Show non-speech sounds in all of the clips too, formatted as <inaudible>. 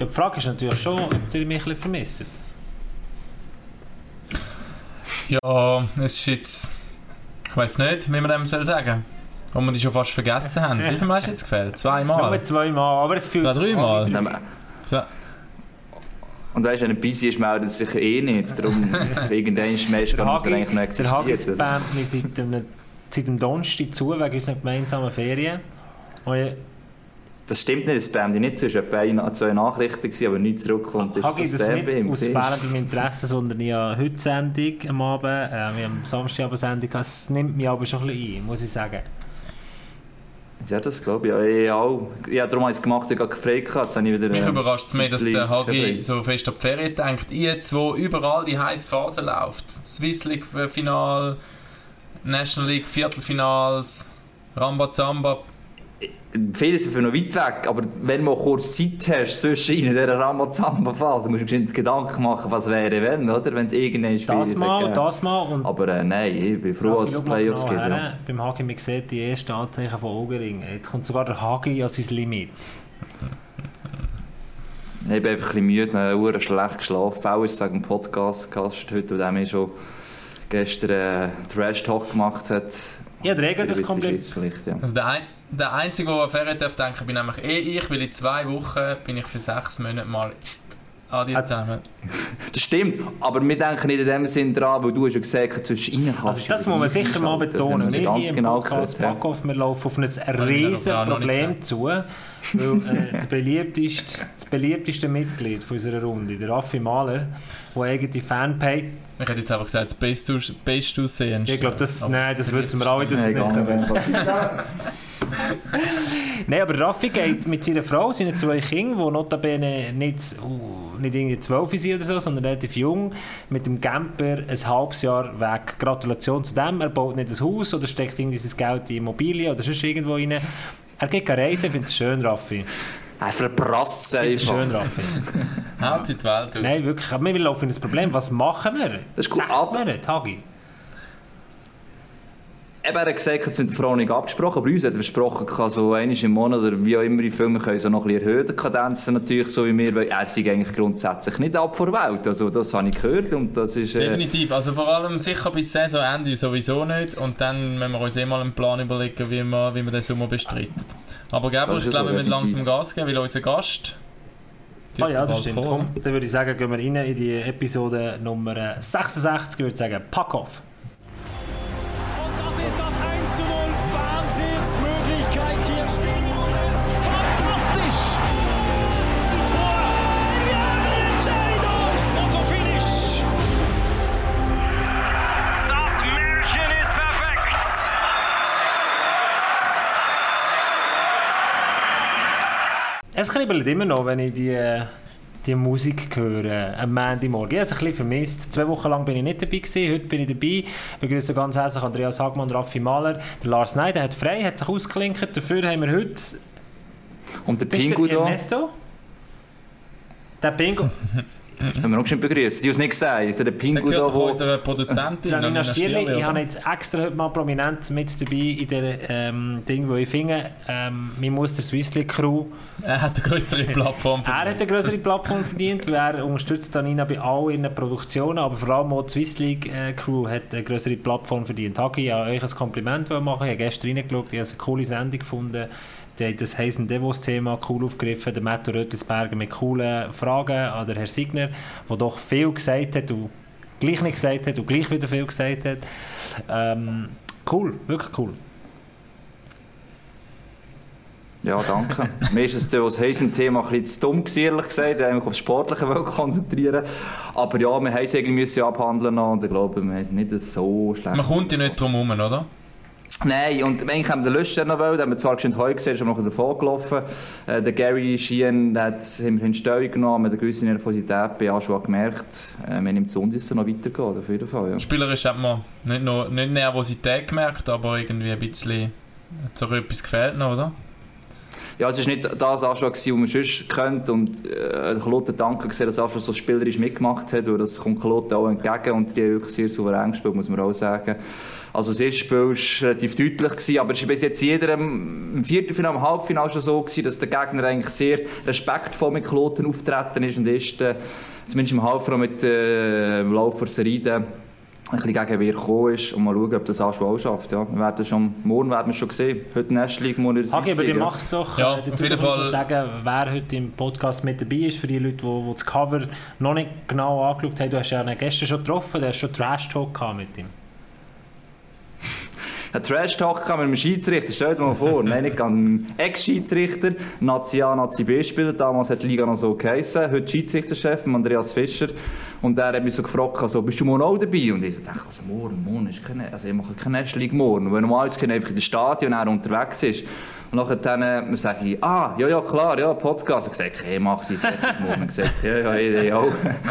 Ja, die Frage ist natürlich schon, ob ihr mich ein bisschen vermisst. Ja, es ist jetzt... Ich weiß nicht, wie man dem soll sagen Ob wir die schon fast vergessen haben. Wie viel Mal hast du jetzt gefällt? Zweimal? Nur zweimal, aber es fühlt Zwei, dreimal? Aber- Zwei. Und weißt du, wenn er busy ist, meldet sich eh nicht. Darum, <laughs> irgendwann ist Mensch, Der muss er eigentlich noch Hagi, der Hagi existiert. Also. spammt mich seit dem, seit dem Donnerstag zu, wegen unserer gemeinsamen Ferien. Und ich- Das stimmt nicht, es spammt dich nicht zu. Es waren zwei Nachrichten, gewesen, aber nichts zurückkommt. Ist Hagi, das das nicht ihm? aus fehlendem Interesse, sondern ich habe heute Sendung am Abend, äh, wir haben Samstagabend Sendung, gehabt. es nimmt mich aber schon ein bisschen ein, muss ich sagen. Ja, das glaube ich. Ja, ich auch. Ja, darum habe ich es gemacht, ich habe gehabt. Jetzt habe ich wieder, Mich ähm, überrascht es mehr, dass der Hagi so fest auf die Ferien denkt. Ich jetzt, wo überall die heiße Phase läuft. Swiss League Final, National League Viertelfinals, Rambazamba. Viele sind für noch weit weg, aber wenn du kurz Zeit hast, zwischen in dieser Ramazamba-Phase, musst du dir Gedanken machen, was wäre, wenn, oder? Wenn es irgendwann Das Ferien mal, geben. das mal und Aber äh, nein, ich bin froh, dass es Playoffs gibt. Ja. Beim Hagi, man sieht die ersten Anzeichen von Augenring. Jetzt kommt sogar der Hagi an sein Limit. Ich bin einfach ein bisschen müde, sehr schlecht geschlafen. Auch ist es wegen dem Podcast-Gast heute, der mir schon gestern äh, Trash-Talk gemacht hat. Ja, der regelt das komplett. Vielleicht, ja. Also der, ein, der Einzige, der an Ferien darf denken, bin nämlich eh ich, weil in zwei Wochen bin ich für sechs Monate mal Adi zusammen. Das stimmt, aber wir denken nicht in dem Sinn dran, weil du hast ja gesagt, zwischen ihnen kannst Also das du muss man sicher mal. Das betonen. haben Wir hier ganz im genau Podcast gehört. wir laufen auf ein riesen Problem zu, weil äh, der beliebteste, das beliebteste Mitglied von unserer Runde, der Raffi Mahler, der eigene Fanpage, Ich hätte jetzt einfach gesagt, das Beste Beste aussehen. ich glaube, das, nein, das wissen wir alle, dass Nein, es nicht so ist. Nein, aber Raffi geht mit seiner Frau, seinen zwei Kindern, die notabene nicht, nicht irgendwie zwölf sind oder so, sondern relativ jung, mit dem Camper ein halbes Jahr weg. Gratulation zu dem. Er baut nicht ein Haus oder steckt irgendwie sein Geld in Immobilien oder sonst irgendwo rein. Er geht reisen, ich finde es schön, Raffi. Er verprasst einfach. schön, Raffi. Haut die Welt aus. Nein, wirklich. Aber wir laufen in das Problem. Was machen wir? Das ist gut, Sechs Monate, Hagi. Eben, er hat gesagt, es mit der Frau nicht abgesprochen, aber uns hat er versprochen, er kann so einmal im Monat oder wie auch immer die Filme können so noch ein bisschen erhöhen, die Kadenzen natürlich, so wie wir, weil er sei eigentlich grundsätzlich nicht ab vor der Welt. Also das habe ich gehört und das ist... Äh, Definitiv. Also vor allem sicher bis Saisonende sowieso nicht. Und dann müssen wir uns eh mal einen Plan überlegen, wie wir, wie wir den Sommer bestreiten. Aber Gabriel, Das ich glaube, so, wir müssen langsam. Gas geben, weil unser Gast... Ah ja, das bald stimmt. Komm, dann würde ich sagen, gehen wir rein in die Episode Nummer 66. Ich würde sagen, pack auf. Es kribbelt immer noch, wenn ich die, äh, die Musik höre am Montagmorgen. Ich habe es ein bisschen vermisst. Zwei Wochen lang bin ich nicht dabei gewesen. Heute bin ich dabei. Ich begrüße ganz herzlich Andreas Hagmann, Raffi Mahler. Der Lars Ney, der hat frei, hat sich ausgeklinkt. Dafür haben wir heute... und der Pingu da, Ernesto. Der Pingu. <laughs> haben wir noch schon begrüßt. Die haben es nicht gesagt. Ist der Pingu da, wo... unsere Produzentin. <laughs> Janina Janina Stierli, Stierli, ich habe jetzt extra heute mal prominent mit dabei in diesem ähm, Ding, wo ich finde, ähm, man muss der Swiss League Crew Er hat eine größere Plattform. Er hat eine größere Plattform verdient, weil er unterstützt Danina bei all ihren Produktionen, aber vor allem auch die Swiss League äh, Crew hat eine größere Plattform verdient. Hagi, ich wollte euch ein Kompliment machen. Ich habe gestern reingeschaut, ich habe eine coole Sendung gefunden. Die hat das Heisen Devos Thema cool aufgegriffen, der Matto Röttelsberger mit coolen Fragen an den Herrn Signer, der doch viel gesagt hat und gleich nicht gesagt hat und gleich wieder viel gesagt hat. Ähm, cool, wirklich cool. Ja, danke. <laughs> Mir ist das das Heisen-Thema ein bisschen zu dumm gewesen, ehrlich gesagt. Ich wollte mich auf das Sportliche wollen konzentrieren. Aber ja, wir haben es irgendwie müssen abhandeln und ich glaube, wir haben es nicht so schlecht Man kommt ja nicht drum herum, oder? Nein, und eigentlich haben wir den Lüster noch wollen, den haben wir zwar schon heute gesehen, ist aber noch davon gelaufen. Äh, der Gary Sheehan, der hat es in Stellung genommen, mit einer gewissen Nervosität bei Joshua gemerkt. Äh, wir es und es noch weitergeht, auf jeden Fall. Ja. Spielerisch hat man nicht nur nicht Nervosität gemerkt, aber irgendwie ein bisschen hat so etwas gefehlt noch, oder? Ja, es war nicht das Anschlag, was man sonst könnte. Und äh, Kloten danke gesehen, dass Anschlag so spielerisch mitgemacht hat. Das kommt Kloten auch entgegen. Und die haben wirklich sehr souverän gespielt, muss man auch sagen. Also das erste Spiel war relativ deutlich, gewesen, aber es war bis jetzt jeder im Viertelfinale, im Halbfinale schon so, gewesen, dass der Gegner eigentlich sehr respektvoll mit Kloten auftreten ist und ist, äh, zumindest im Halbfinale mit äh, im Laufe der Serie ein bisschen gegen wer gekommen ist und mal schauen, ob das auch schafft. Ja. Wir werden schon, morgen werden wir schon sehen. Heute National League, morgen in der Hagi, aber du machst doch. Ja, äh, auf jeden Fall. sagen, wer heute im Podcast mit dabei ist, für die Leute, die, das Cover noch nicht genau angeschaut haben. Du hast ja ihn gestern schon getroffen, du hast schon Trash-Talk mit ihm. <laughs> Ein Trash-Talk mit einem Schiedsrichter, stell dir mal vor. <laughs> Nein, nicht ganz. Ex-Schiedsrichter, Nazi A, Nazi B spieler Damals hat die Liga noch so geheißen. Heute Schiedsrichterchef, Andreas Fischer. Und er hat mich so gefragt, also, bist du morgen auch dabei? Und ich so dachte, was, morgen? Morgen ist keine, also ich mache keine National morgen. Und wenn normalerweise einfach in der Stadion er unterwegs ist. Und nachher dann äh, sage ich, ah, ja, ja, klar, ja, Podcast. Ich sage, hey, mach dich fertig morgen. gesagt, ja, ja, ja, ja.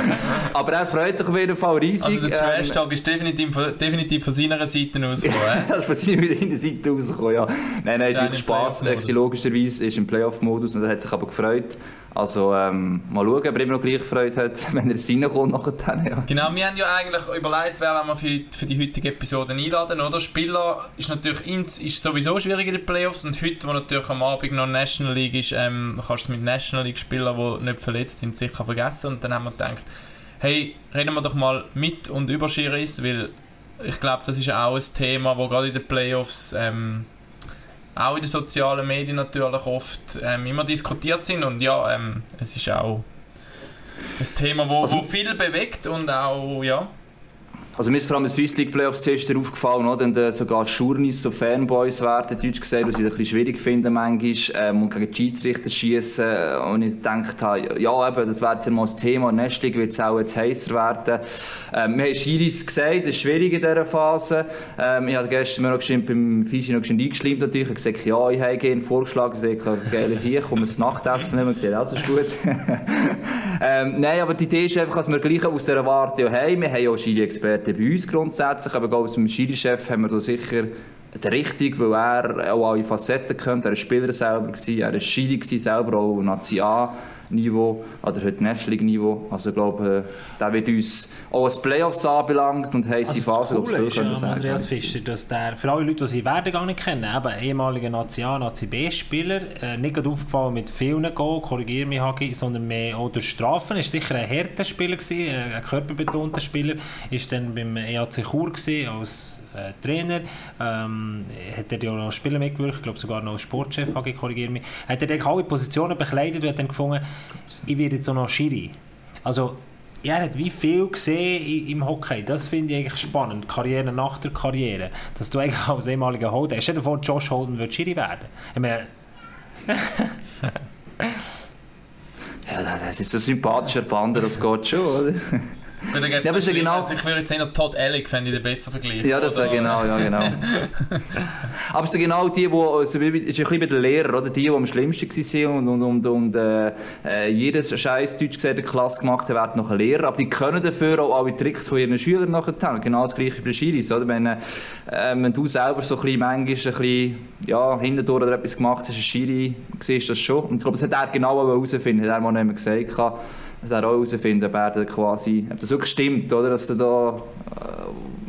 <laughs> Aber er freut sich auf jeden Fall riesig. Also der Trash-Talk ähm, ist definitiv, definitiv von seiner Seite rausgekommen. <laughs> das ist von seiner Seite rausgekommen, ja. Nein, nein, ist wirklich Spass. Logischerweise ist im Playoff-Modus und er hat sich aber gefreut. Also ähm, mal schauen, ob er immer noch gleich Freude hat, <laughs> wenn er es reinkommt nachher. Ja. Genau, wir haben ja eigentlich überlegt, wer wir für, für die heutige Episode einladen, oder? Spieler ist natürlich ist sowieso schwierig in den Playoffs und heute, wo natürlich am Abend noch National League ist, ähm, kannst du es mit National League Spielern, die nicht verletzt sind, sicher vergessen und dann haben wir gedacht, hey, reden wir doch mal mit und über Schiris, weil ich glaube, das ist auch ein Thema, wo gerade in den Playoffs ähm, auch in den sozialen Medien natürlich oft ähm, immer diskutiert sind. Und ja, ähm, es ist auch ein Thema, wo, also, wo viel bewegt und auch, ja, also mir ist vor allem in Swiss League Playoffs zuerst aufgefallen, oder? Und, äh, sogar Schurnis so Fanboys werden, deutsch gesagt, was ich ein bisschen schwierig finde manchmal, ähm, und gegen die Schiedsrichter schießen. Und ich gedacht habe, ja, eben, das wäre jetzt mal das Thema. League wird es auch jetzt heißer werden. Ähm, wir haben Schiris gesagt, es ist schwierig in dieser Phase. Ähm, ich habe gestern mir noch geschrieben, beim Fischi noch geschrieben eingeschleimt natürlich. Ich habe gesagt, ja, ich habe ihn vorgeschlagen, ich habe geile Sicht, komm das Nachtessen nehmen. Ich gesagt, also ist gut. <laughs> ähm, nein, aber die Idee ist einfach, dass wir gleich aus dieser Warte haben. Wir haben ja auch Schiri-Experten Experten bei uns grundsätzlich, aber als dem Schiri-Chef haben wir da sicher der Richtige, weil er auch alle Facetten kennt. Er war Spieler selber, gewesen, er war Schiri selber, auch Nazi A. Niveau oder heute National League Niveau. Also ich glaube, äh, der wird uns auch als Playoffs anbelangt und heiße also Phase, glaube ich, können sagen. Andreas Fischer, dass der, für alle Leute, die sie werden gar nicht kennen, eben ehemaliger Nazi A, Nazi B-Spieler, äh, nicht aufgefallen mit vielen Goal, korrigiere mich Hagi, sondern mehr auch durch Strafen, ist sicher ein härter Spieler gewesen, äh, ein körperbetonter Spieler, ist dann beim EAC Chur gewesen, als äh, Trainer, ähm, hat er ja noch Spieler mitgewirkt, ich glaube sogar noch als Sportchef, HG, korrigiere mich, hat er alle Positionen bekleidet und hat dann gefunden, ich werde jetzt auch noch Schiri. Also, er hat wie viel gesehen im Hockey. Das finde ich eigentlich spannend. Karriere nach der Karriere. Dass du eigentlich als ehemaliger Holden. Stell dir vor, Josh Holden wird Schiri werden. Ich meine. <laughs> ja, das ist so sympathischer Bande, das geht schon, oder? <laughs> Ja, aber ist ja genau... Also ich würde jetzt eher Todd Ellick, fände ich den besser vergleichen. Ja, das wäre genau, ja genau. <laughs> aber es sind genau die, die, also, ist ein bisschen bei den Lehrern, oder? Die, die am schlimmsten waren und, und, und, und äh, äh jedes scheiß Deutsch gesehen Klasse gemacht haben, werden noch ein Lehrer. Aber die können dafür auch alle Tricks von ihren Schülern nachher haben. Genau das gleiche bei Schiris, oder? Wenn, äh, wenn du selber so ein bisschen manchmal ein bisschen, ja, hintendurch oder etwas gemacht hast, ein Schiri, siehst du das schon. Und ich glaube, das hat er genau herausfinden, hat er mal nicht mehr gesagt dass er auch herausfinden, ob quasi, ob das wirklich stimmt, oder? Dass du da, äh,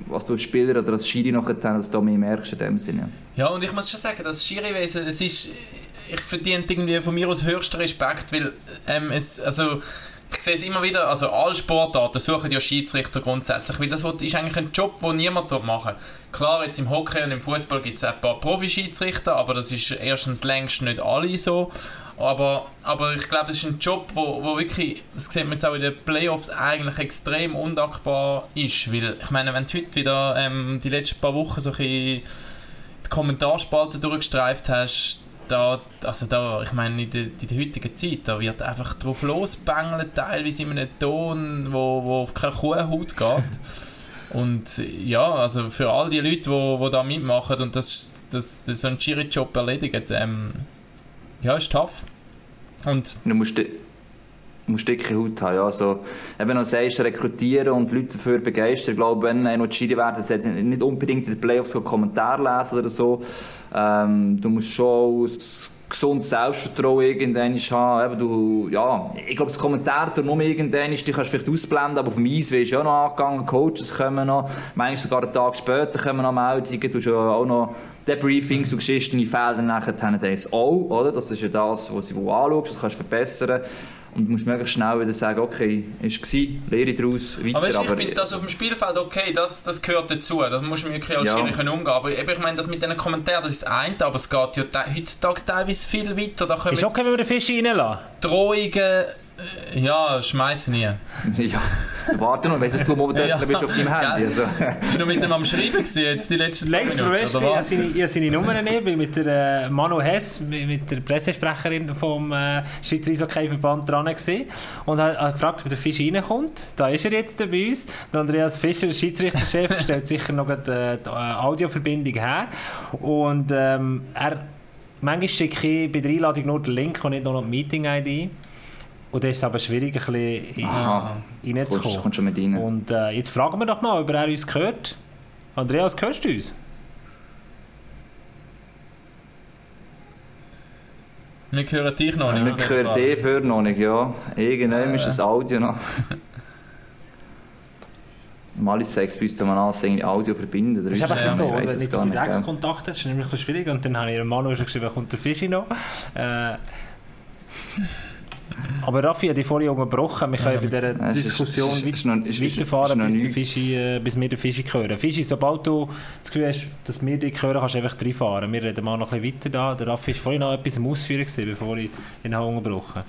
was du als Spieler oder als Schiri noch dass du da mehr merkst in dem Sinne. Ja, und ich muss schon sagen, das Schiri-Wesen, es ist, ich verdiene irgendwie von mir aus höchsten Respekt, weil ähm, es, also, ich sehe es immer wieder, also alle Sportarten suchen ja Schiedsrichter grundsätzlich, weil das ist eigentlich ein Job, den niemand machen Klar, jetzt im Hockey und im Fußball gibt es ein paar Profi-Schiedsrichter, aber das ist erstens längst nicht alle so. Aber, aber ich glaube, es ist ein Job, wo, wo wirklich, das sieht man jetzt auch in den Playoffs, eigentlich extrem undankbar ist. Weil, ich meine, wenn du heute wieder ähm, die letzten paar Wochen so ein die Kommentarspalte durchgestreift hast, da, also da, ich meine, in der, in der heutigen Zeit, da wird einfach drauf losbängeln, teilweise in einem Ton, wo, wo auf keine Kuhhaut geht. <laughs> und ja, also für all die Leute, die wo, wo da mitmachen und das, das, das so einen Jury-Job erledigen, ähm, ja, ist tough. Und du musst, musst dicke Haut haben. Ja. Also, wenn du sagst, rekrutieren und Leute dafür begeistern, ich glaube, wenn noch die werden, sollte nicht unbedingt in den Playoffs Kommentare lesen oder so. Ähm, du musst schon als gesundes Selbstvertrauen irgendwann haben. Eben, du, ja, ich glaube, das Kommentar nur irgendwann ist, die kannst du vielleicht ausblenden, aber auf dem Eis wirst du auch noch angegangen, Coaches kommen noch, manchmal sogar einen Tag später kommen noch Meldungen, du hast ja auch noch Debriefings und Geschichten, die Felder nachher haben das auch, oder? Das ist ja das, was sie anschaust, das kannst du verbessern. Und du musst möglichst schnell wieder sagen, okay, ist gewesen, lehre daraus, weiter. Aber, weißt, ich finde das auf dem Spielfeld okay, das, das gehört dazu, da musst du wirklich als ja. Schiri umgehen. Aber ich meine, das mit diesen Kommentaren, das ist das eine, aber es geht ja heutzutage teilweise viel weiter. Da ist okay, wenn wir den Fisch reinlassen? Drohungen äh, ja, schmeißen nie. <laughs> ja, warte noch, weißt du, momentan ja. bist auf deinem Handy. Also. Bist du noch mit dem am Schreiben gewesen, jetzt die letzten zwei Minuten, oder was? Ich habe seine Nummer neben mit der äh, Manu Hess, mit, der Pressesprecherin vom äh, Schweizer Eishockey-Verband dran gewesen und hat, gefragt, ob der Fisch reinkommt. Da ist er jetzt bei uns. Der Andreas Fischer, der Schiedsrichterchef, <laughs> stellt sicher noch die, äh, die Audioverbindung her. Und ähm, er, manchmal schicke ich bei der Einladung nur den Link und nicht nur noch die Meeting-ID. Und dann ist es aber schwierig, ein bisschen Aha, reinzukommen. Kommst, schon mit rein. Und äh, jetzt fragen wir doch mal, ob er uns gehört. Andreas, hörst du uns? Wir hören dich noch nicht. Wir hören dich für noch nicht, ja. Irgendwann äh. ist das Audio noch. <laughs> Normalerweise sagt es bei uns, man an, Audio verbinden. Das ist einfach so, wenn du nicht direkt Kontakt hast, ist es nämlich schwierig. Und dann habe ich Manu schon geschrieben, kommt der Fischi noch. Äh, aber Raffi hat die vorhin unterbrochen. Wir können ja, bei dieser ja, Diskussion ist, ist, ist, ist, weiterfahren, bis, der Fischi, äh, bis wir den Fischi hören. Fischi, sobald du das Gefühl hast, dass wir dich hören, kannst du einfach reinfahren. Wir reden mal noch ein bisschen weiter da. Der Raffi war vorhin noch etwas am Ausführen, bevor ich ihn unterbrochen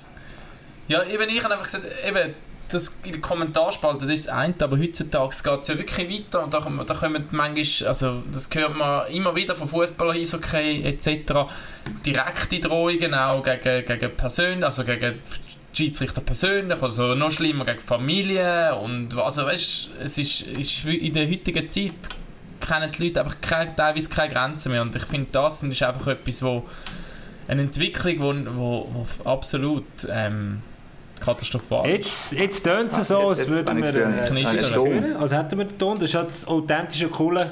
Ja, eben ich habe einfach gesagt, eben, das in den Kommentarspalte, das ist das eine, aber heutzutage geht es ja wirklich weiter und da, da kommen manchmal, also das hört man immer wieder von Fußballer, Eishockey etc., direkte Drohungen auch gegen, gegen Personen, also gegen Schiedsrichter persönlich, also noch schlimmer gegen Familie und also weißt, es ist, ist in der heutigen Zeit kennen die Leute einfach keine, teilweise keine Grenzen mehr und ich finde das ist einfach etwas, wo eine Entwicklung, wo, wo, wo absolut ähm, katastrophal Jetzt, jetzt tönt es so, als würden wir äh, knistern. Als hätten wir den Ton. Das ist ja das authentische, coole...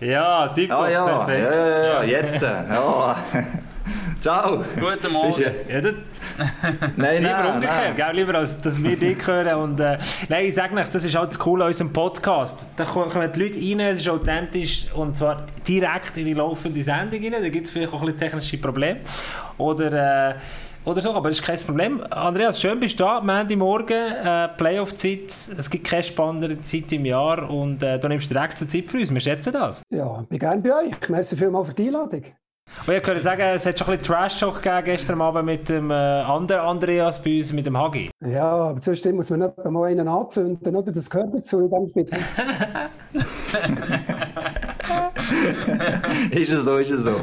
Ja, tipptopp, ah, ja. perfekt. Ja, ja, ja, jetzt. ja. <laughs> Ciao. Guten Morgen. Ja, das, nein, lieber nein, umgekehrt, nein. lieber als dass wir dich hören. Und, äh, nein, ich sage nicht, das ist halt das Coole an unserem Podcast. Da kommen die Leute rein, es ist authentisch und zwar direkt in die laufende Sendung rein. Da gibt es vielleicht auch ein bisschen technische Probleme. Oder... Äh, oder so, aber das ist kein Problem. Andreas, schön bist du da, Mandy Morgen, äh, Playoff-Zeit, es gibt keine spannendere Zeit im Jahr und äh, du nimmst direkt Zeit für uns, wir schätzen das. Ja, ich bin gerne bei euch, merci vielmals für die Einladung. Und ich könnte sagen, es hat schon ein bisschen Trash-Talk gegeben gestern Abend mit dem äh, anderen Andreas bei uns, mit dem Hagi. Ja, aber zwischendurch muss man nicht mal einen anzünden, oder? Das gehört dazu in diesem Spiel. <laughs> <laughs> ist es so, ist es so.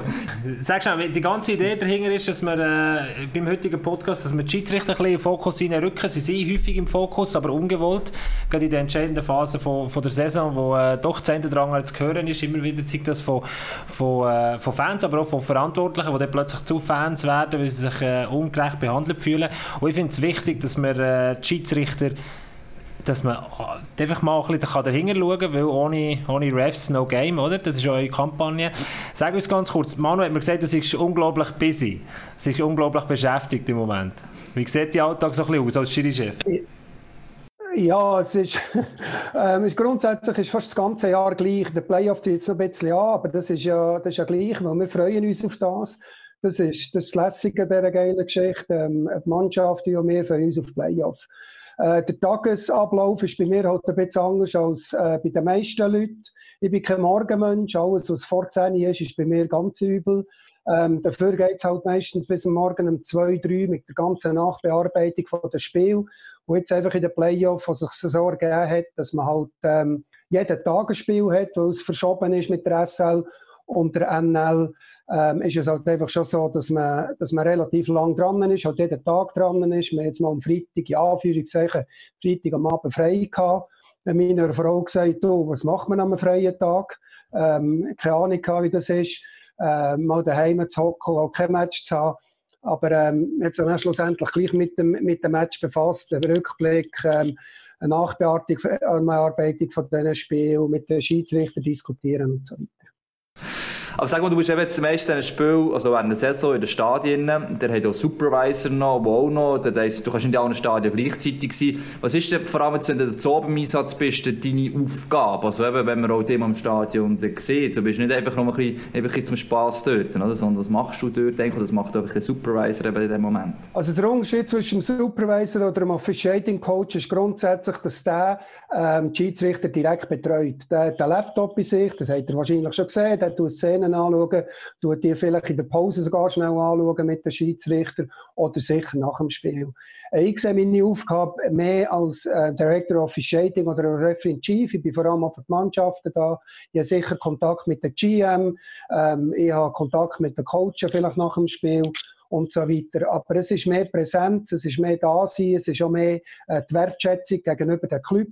Sag mal, die ganze Idee dahinter ist, dass wir äh, beim heutigen Podcast, dass wir die Schiedsrichter ein bisschen im Fokus rücken. Sie sind häufig im Fokus, aber ungewollt. Gerade in der entscheidenden Phase von, von der Saison, wo äh, doch Zenderdrang zu hören ist, immer wieder zeigt das von, von, äh, von Fans, aber auch von Verantwortlichen, die dann plötzlich zu Fans werden, weil sie sich äh, ungerecht behandelt fühlen. Und ich finde es wichtig, dass wir äh, die Schiedsrichter dass man einfach mal ein bisschen dahinter schauen kann, weil ohne, ohne Refs no game, oder? Das ist eure Kampagne. Sag uns ganz kurz, Manu hat mir gesagt, du bist unglaublich busy, du bist unglaublich beschäftigt im Moment. Wie sieht dein Alltag so ein bisschen aus als Schiri-Chef? Ja, es ist, <laughs> ähm, ist grundsätzlich ist fast das ganze Jahr gleich. Der Playoff zieht jetzt noch ein bisschen an, aber das ist ja, das ist ja gleich, weil wir freuen uns auf das. Das ist das Lässige dieser geilen Geschichte. Ähm, die Mannschaft und wir freuen uns auf Playoff. Äh, der Tagesablauf ist bei mir halt ein bisschen anders als äh, bei den meisten Leuten. Ich bin kein Morgenmensch. Alles, was vor 10 ist, ist bei mir ganz übel. Ähm, dafür geht es halt meistens bis Morgen um 2, 3 mit der ganzen Nachbearbeitung des Spiel. Und jetzt einfach in den Playoff, wo sich so ergeben hat, dass man halt ähm, jeden Tag ein Spiel hat, weil es verschoben ist mit der SL und der NL ähm, ist es halt einfach schon so, dass man, dass man relativ lang dran ist, halt jeden Tag dran ist. Wir haben jetzt mal am Freitag, ja, Anführungszeichen, Freitag am Abend frei gehabt. Meiner Frau gesagt, du, was macht man am freien Tag? Ähm, keine Ahnung, wie das ist. Ähm, mal daheim zu hocken und kein Match zu haben. Aber ähm, jetzt dann schlussendlich gleich mit dem, mit dem Match befasst, der Rückblick, ähm, eine Nachbearbeitung, Bearbeitung von diesen Spielen, mit den Schiedsrichtern diskutieren und so weiter. Aber sag mal, du bist eben jetzt meisten in Spiel, also während der Saison in den Stadien, der hat auch Supervisor noch, der auch noch, das heisst, du kannst in allen Stadien gleichzeitig sein. Was ist denn, vor allem wenn du zu oben im Einsatz bist, deine Aufgabe? Also eben, wenn man auch dem am Stadion sieht, du bist nicht einfach noch ein bisschen, ein bisschen zum Spass dort, oder? sondern was machst du dort, denke das macht auch der Supervisor eben in dem Moment. Also der Unterschied zwischen dem Supervisor oder dem Officiating Coach ist grundsätzlich, dass der ähm, die Schiedsrichter direkt betreut. Der hat einen Laptop bei sich, das hat er wahrscheinlich schon gesehen, der tut Szenen anschauen, tut die vielleicht in der Pause sogar schnell anschauen mit den Schiedsrichter oder sicher nach dem Spiel. Äh, ich sehe meine Aufgabe mehr als äh, Director of Officiating oder Referee Chief. Ich bin vor allem auch für die Mannschaften da. Ich habe sicher Kontakt mit der GM, ähm, ich habe Kontakt mit den Coachen vielleicht nach dem Spiel und so weiter. Aber es ist mehr Präsenz, es ist mehr Dasein, es ist auch mehr äh, die Wertschätzung gegenüber dem Club.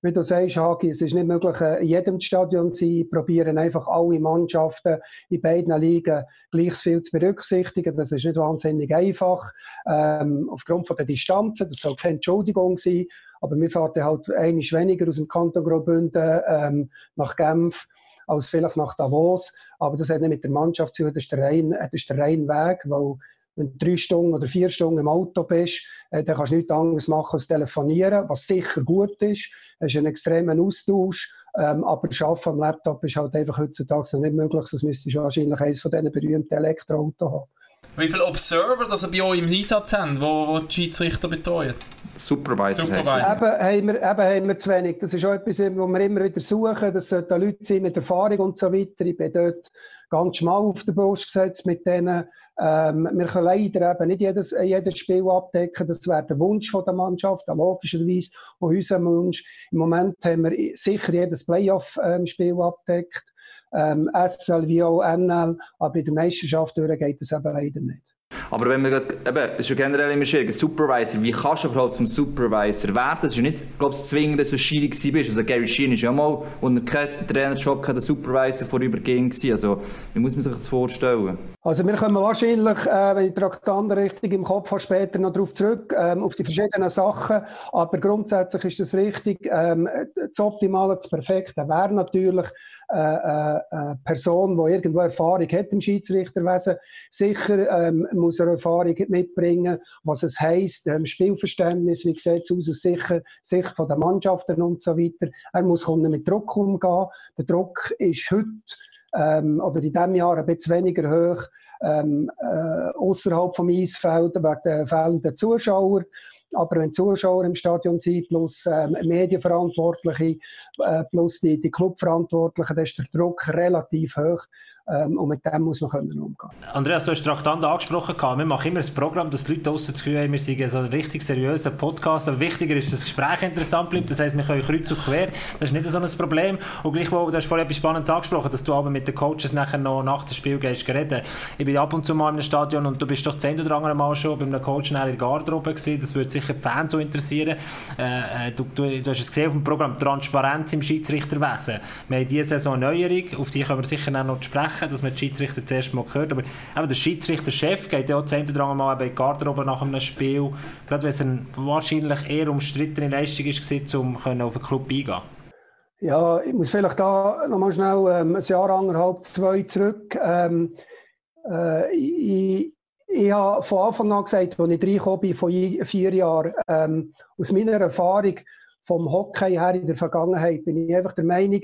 Wie du sagst, Hagi, es ist nicht möglich, äh, in jedem Stadion zu sein. Probieren einfach alle Mannschaften in beiden Ligen gleich viel zu berücksichtigen. Das ist nicht wahnsinnig einfach. Ähm, aufgrund von der Distanzen, das soll keine Entschuldigung sein. Aber wir fahren halt einiges weniger aus dem Kanton Graubünden ähm, nach Genf als vielleicht nach Davos. Aber das hat nicht mit der Mannschaft zu tun, das ist der reine, das ist der reine Weg, weil wenn du drei Stunden oder vier Stunden im Auto bist, äh, dann kannst du nichts anderes machen als telefonieren, was sicher gut ist. Es ist ein extremer Austausch. Ähm, aber das Arbeiten am Laptop ist halt einfach heutzutage noch nicht möglich, sonst müsstest du wahrscheinlich eines von diesen berühmten Elektroautos haben. Wie viele Observer das bei euch im Einsatz haben, wo, wo die Schiedsrichter betreuen? Supervisor. Supervisor. Eben, haben wir, eben haben wir zu wenig. Das ist auch etwas, was wir immer wieder suchen. Das sollten Leute sein mit Erfahrung und so weiter. Ich bin dort ganz schmal auf den Brust gesetzt mit denen. Ähm, wir können leider eben nicht jedes, jedes Spiel abdecken. Das wäre der Wunsch von der Mannschaft, logischerweise auch unser Wunsch. Im Moment haben wir sicher jedes Playoff-Spiel ähm, abdeckt ähm, SL wie auch NL, aber in der Meisterschaft geht das eben leider nicht. Aber wenn man gerade, eben, ist ja generell immer schwierig, Supervisor, wie kannst du überhaupt zum Supervisor werden? Das ist ja nicht, glaube ich, zwingend, dass du Schiri bist. Also Gary Sheehan ist ja mal, als er keinen Trainerjob der Supervisor vorübergehend gewesen. Also, wie muss man sich das vorstellen? Also wir kommen wahrscheinlich, äh, wenn ich die Traktanten richtig im Kopf habe, später noch darauf zurück, ähm, auf die verschiedenen Sachen. Aber grundsätzlich ist das richtig. Ähm, das Optimale, das Perfekte wäre natürlich äh, äh, äh, Person, die irgendwo Erfahrung hat im Schiedsrichterwesen. Sicher ähm, muss er Erfahrung mitbringen, was es heisst, ähm, Spielverständnis, wie sieht es aus aus Sicht, Sicht von der Mannschaften und so weiter. Er muss mit Druck umgehen. Der Druck ist heute ähm, oder in diesem Jahr ein bisschen weniger hoch ähm, äh, außerhalb vom Eisfeld wegen der fehlenden Zuschauer. Aber wenn Zuschauer im Stadion sind, plus ähm, Medienverantwortliche, äh, plus die, die Clubverantwortlichen, dann ist der Druck relativ hoch. Ähm, und mit dem muss man können umgehen Andreas, du hast Traktanten angesprochen. Wir machen immer ein Programm, dass die Leute draussen das Gefühl haben, wir sind so ein richtig seriöser Podcast. Aber wichtiger ist, dass das Gespräch interessant bleibt. Das heisst, wir können kreuz und quer. Das ist nicht so ein Problem. Und gleichwohl, du hast vorhin etwas Spannendes angesprochen, dass du aber mit den Coaches nachher noch nach dem Spiel gehst reden. Ich bin ab und zu mal einem Stadion und du bist doch zehn oder andere Mal schon bei einem Coach in der Garderobe gewesen. Das würde sicher die Fans so interessieren. Äh, äh, du, du, du, hast es gesehen auf dem Programm Transparenz im Schiedsrichterwesen. Wir haben diese Saison eine Neuerung, auf die können wir sicher noch sprechen machen, dass man die Schiedsrichter zuerst mal gehört. Aber eben, der Schiedsrichter-Chef geht ja auch zehn oder mal die Garderobe nach einem Spiel, gerade wenn es eine wahrscheinlich eher umstrittene Leistung ist, um auf den Club eingehen Ja, ich muss vielleicht da nochmal schnell ähm, ein Jahr, anderthalb, zwei zurück. Ähm, äh, ich, ich habe von Anfang an gesagt, als ich reingekommen bin, vor vier Jahren, ähm, aus meiner Erfahrung vom Hockey her in der Vergangenheit, bin ich einfach der Meinung,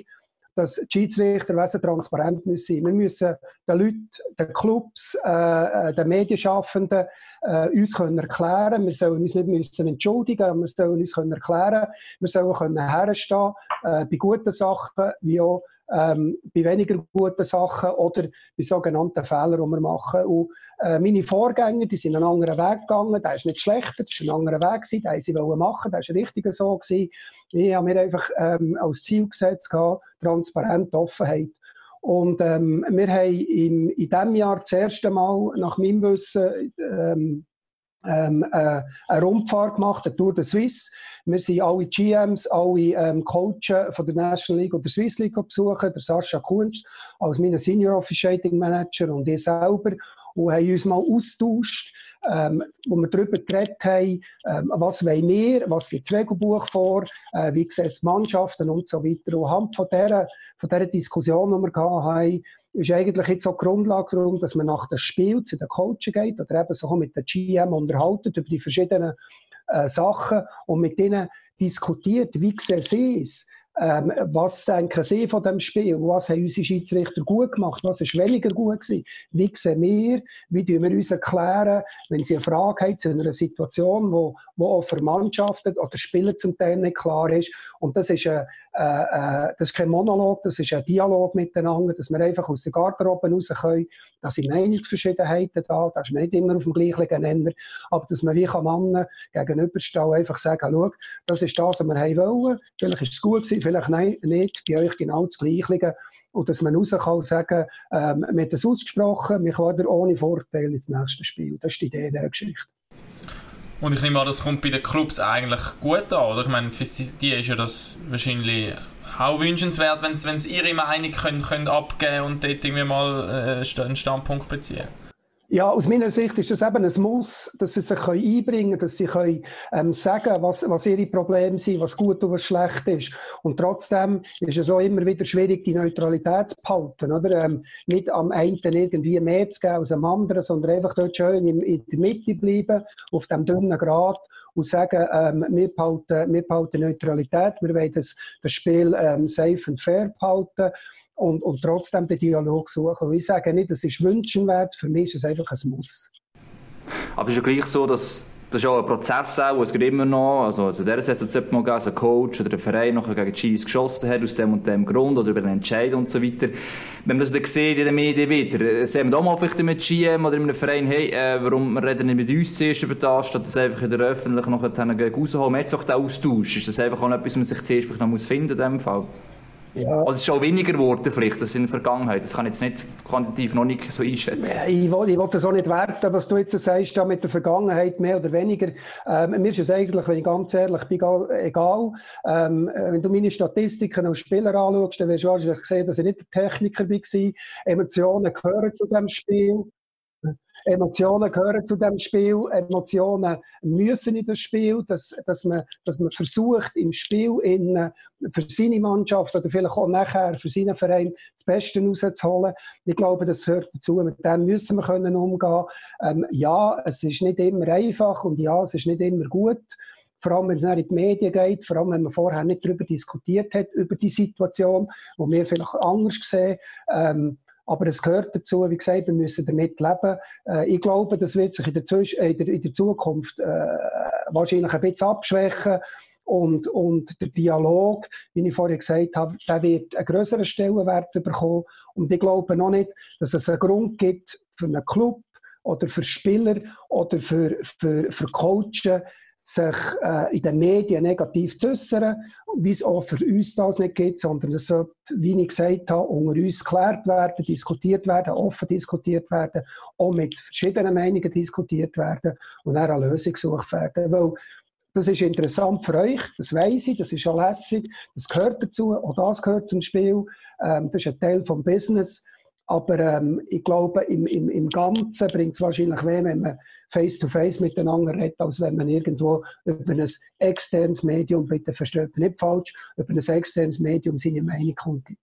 dass die Schiedsrichterwesen transparent müssen. Wir müssen den Leuten, den Clubs, äh, äh, den Medienschaffenden äh, uns können erklären. Wir sollen uns nicht müssen entschuldigen, wir sollen uns können erklären. Wir sollen können herstehen äh, bei guten Sachen wie auch ähm, bei weniger guten Sachen oder bei sogenannten Fehlern, die wir machen. Und, äh, meine Vorgänger, die sind einen anderen Weg gegangen, der ist nicht schlechter, das war ein anderer Weg, gewesen, den sie wollen machen, der war richtig so. Gewesen. Ich habe mir einfach ähm, als Ziel gesetzt, gehabt, Offenheit. Und ähm, wir haben im, in diesem Jahr das erste Mal, nach meinem Wissen, ähm, ähm, äh, eine Rundfahrt gemacht, eine Tour de Suisse. Wir sind alle GMs, alle ähm, Coaches von der National League oder der Swiss League besuchen, der Sascha Kunst als mein Senior Officiating Manager und ich selber und haben uns mal austauscht, ähm, wo wir darüber geredet haben, ähm, was wollen wir, was gibt das Regelbuch vor, äh, wie sieht es Mannschaften und so weiter. Und anhand von dieser, von dieser Diskussion, die wir hatten, ist eigentlich jetzt auch die Grundlage darum, dass man nach dem Spiel zu den Coachen geht oder eben so mit der GM unterhalten über die verschiedenen äh, Sachen und mit denen diskutiert, wie sehen sie es, ähm, was denken Sie von dem Spiel? Was haben unsere Schiedsrichter gut gemacht? Was ist weniger gut gewesen? Wie sehen wir? Wie tun wir uns erklären, wenn Sie eine Frage haben zu einer Situation, wo, wo auch für Mannschaften oder Spieler zum Teil nicht klar ist? Und das ist, ein, äh, äh, das ist kein Monolog, das ist ein Dialog miteinander, dass wir einfach aus der Garderobe raus können. Da sind Meinungsverschiedenheiten da, da ist man nicht immer auf dem gleichen Nenner, aber dass man wie kann Mannen gegenüberstehen einfach sagen, schau, das ist das, was wir haben wollen, vielleicht ist es gut gewesen, vielleicht nein, nicht, bei euch genau das Gleiche. Und dass man raus kann sagen, ähm, wir haben das ausgesprochen, wir können ohne Vorteil ins nächste Spiel. Das ist die Idee dieser Geschichte. Und ich nehme an, das kommt bei den Clubs eigentlich gut an, oder? Ich meine, für die ist ja das wahrscheinlich auch wünschenswert, wenn sie ihre Meinung können, können abgeben und dort irgendwie mal äh, einen Standpunkt beziehen ja, aus meiner Sicht ist das eben ein Muss, dass sie sich einbringen können, dass sie können, ähm, sagen was, was ihre Probleme sind, was gut und was schlecht ist. Und trotzdem ist es auch immer wieder schwierig, die Neutralität zu behalten. Oder? Ähm, nicht am einen irgendwie mehr zu geben als am anderen, sondern einfach dort schön in, in der Mitte bleiben, auf dem dünnen Grad und sagen, ähm, wir, behalten, wir behalten Neutralität, wir wollen das, das Spiel ähm, safe und fair behalten und, und trotzdem den Dialog suchen. Und ich sage nicht, das ist wünschenswert, für mich ist es einfach ein Muss. Aber es ist ja gleich so, dass das ist auch ein Prozess, auch, es gibt immer noch, also zu dieser Saison sollte mal geben, ein Coach oder ein Verein noch gegen die Chiefs geschossen hat, aus dem und dem Grund, oder über einen Entscheid und so weiter. Wenn man das dann sieht in den Medien wieder, sehen wir da mal vielleicht mit GM oder in einem Verein, hey, äh, warum reden nicht mit uns zuerst über das, statt das einfach in der Öffentlichkeit noch rausholen. Man hat doch den Austausch. Ist das einfach auch etwas, was man sich zuerst vielleicht noch muss finden in diesem Fall? Ja. Also es ist schon weniger geworden vielleicht als in der Vergangenheit. Das kann ich jetzt nicht quantitativ noch nicht so einschätzen. Ich will, ich will das auch nicht werten, was du jetzt sagst, da mit der Vergangenheit mehr oder weniger. Ähm, mir ist es eigentlich, wenn ich ganz ehrlich bin, egal. Ähm, wenn du meine Statistiken als Spieler anschaust, dann wirst du wahrscheinlich sehen, dass ich nicht der Techniker war. Emotionen gehören zu dem Spiel. Emotionen gehören zu dem Spiel, Emotionen müssen in das Spiel, dass, dass, man, dass man versucht, im Spiel in, für seine Mannschaft oder vielleicht auch nachher für seinen Verein das Beste rauszuholen. Ich glaube, das gehört dazu, mit dem müssen wir können umgehen. Ähm, ja, es ist nicht immer einfach und ja, es ist nicht immer gut vor allem wenn es in die Medien geht, vor allem wenn man vorher nicht darüber diskutiert hat, über die Situation, wo wir vielleicht anders sehen. Ähm, aber es gehört dazu, wie gesagt, wir müssen damit leben. Äh, ich glaube, das wird sich in der, Zwisch äh, in der, in der Zukunft äh, wahrscheinlich ein bisschen abschwächen. Und, und der Dialog, wie ich vorhin gesagt habe, der wird einen größeren Stellenwert bekommen. Und ich glaube noch nicht, dass es einen Grund gibt für einen Club oder für Spieler oder für, für, für Coaches, sich äh, in den Medien negativ zu äußern, wie es auch für uns das nicht gibt, sondern es sollte, wie ich gesagt habe, unter uns geklärt werden, diskutiert werden, offen diskutiert werden, auch mit verschiedenen Meinungen diskutiert werden und dann eine Lösung gesucht werden. Weil das ist interessant für euch, das weiß ich, das ist auch lässig, das gehört dazu, auch das gehört zum Spiel, ähm, das ist ein Teil vom Business. Aber ähm, ich glaube, im, im, im Ganzen bringt es wahrscheinlich mehr, wenn man face-to-face -face miteinander redet, als wenn man irgendwo über ein externes Medium, bitte versteht nicht falsch, über ein externes Medium seine Meinung kundgibt.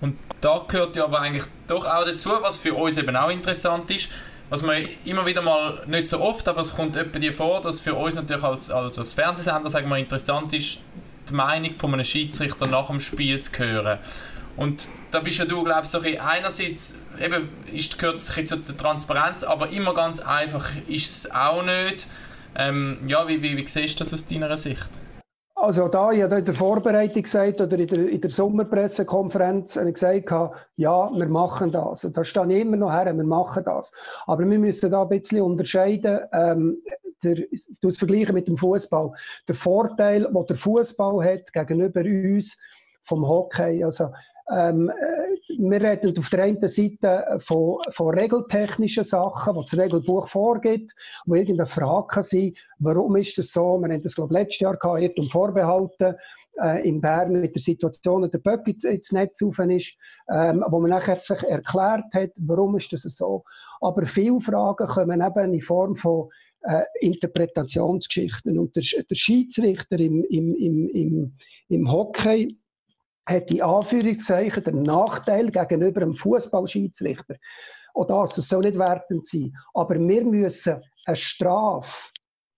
Und da gehört ja aber eigentlich doch auch dazu, was für uns eben auch interessant ist, was man immer wieder mal, nicht so oft, aber es kommt etwa dir vor, dass für uns natürlich als, als, als Fernsehsender sagen wir, interessant ist, die Meinung von einem Schiedsrichter nach dem Spiel zu hören. Und da bist ja du, glaube ich, so einerseits eben, ist, gehört es zu der Transparenz, aber immer ganz einfach ist es auch nicht. Ähm, ja, wie, wie, wie siehst du das aus deiner Sicht? Also da, ich habe in der Vorbereitung gesagt oder in der, in der Sommerpressekonferenz gesagt, ja, wir machen das. Da stehe immer noch her, wir machen das. Aber wir müssen da ein bisschen unterscheiden. Ähm, der, du es vergleichen mit dem Fußball. Der Vorteil, den der Fußball hat gegenüber uns vom Hockey. Also ähm, äh, wir reden auf der einen Seite von, von regeltechnischen Sachen, die das Regelbuch vorgibt, wo irgendeine Frage sein warum ist das so? Wir haben das, glaube ich, letztes Jahr gehabt, Irrtum vorbehalten, äh, in Bern mit der Situation, dass der Böck ins Netz auf ist, ähm, wo man nachher sich erklärt hat, warum ist das so. Aber viele Fragen kommen eben in Form von äh, Interpretationsgeschichten. Und der, der Schiedsrichter im, im, im, im, im Hockey hat die Anführungszeichen den Nachteil gegenüber einem Fußballschiedsrichter. Auch das, das soll nicht wertend sein. Aber wir müssen eine Strafe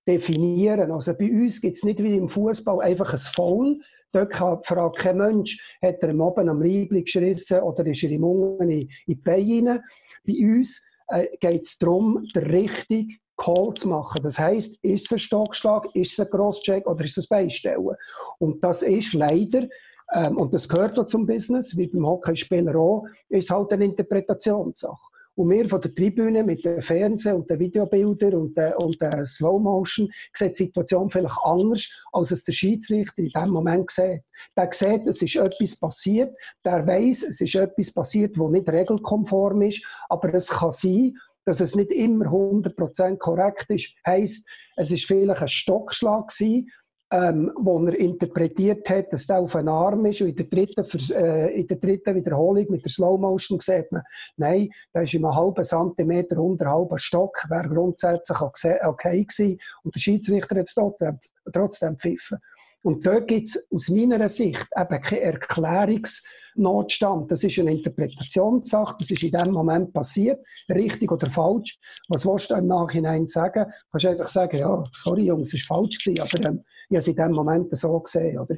definieren. Also bei uns gibt es nicht wie im Fußball einfach ein Foul. Dort fragt kein Mensch, hat er ihm oben am Leibling geschrissen oder ist er im Ungen in, in die Beine Bei uns äh, geht es darum, den richtigen Call zu machen. Das heisst, ist es ein Stockschlag, ist es ein Crosscheck oder ist es ein Beistellen? Und das ist leider ähm, und das gehört auch zum Business, wie beim Hockeyspieler auch, ist halt eine Interpretationssache. Und wir von der Tribüne mit dem Fernsehen und den Videobildern und der, und der Slow Motion sieht die Situation vielleicht anders, als es der Schiedsrichter in dem Moment sieht. Der sieht, es ist etwas passiert, der weiß, es ist etwas passiert, was nicht regelkonform ist, aber es kann sein, dass es nicht immer 100% korrekt ist. Heißt, es ist vielleicht ein Stockschlag gewesen, ähm, wo er interpretiert hat, dass der auf einen Arm ist. Und in der dritten, äh, in der dritten Wiederholung mit der Slow Motion sieht man, nein, da ist im halben Zentimeter unter halben Stock, wäre grundsätzlich okay gewesen. Und der Schiedsrichter hat es trotzdem pfiffen. Und dort gibt es aus meiner Sicht eben keine Erklärungsnotstand. Das ist eine Interpretationssache, das ist in dem Moment passiert, richtig oder falsch. Was willst du im Nachhinein sagen? Du kannst einfach sagen, ja, sorry Jungs, es war falsch gewesen, aber ähm, ich habe es in dem Moment so gesehen. Oder?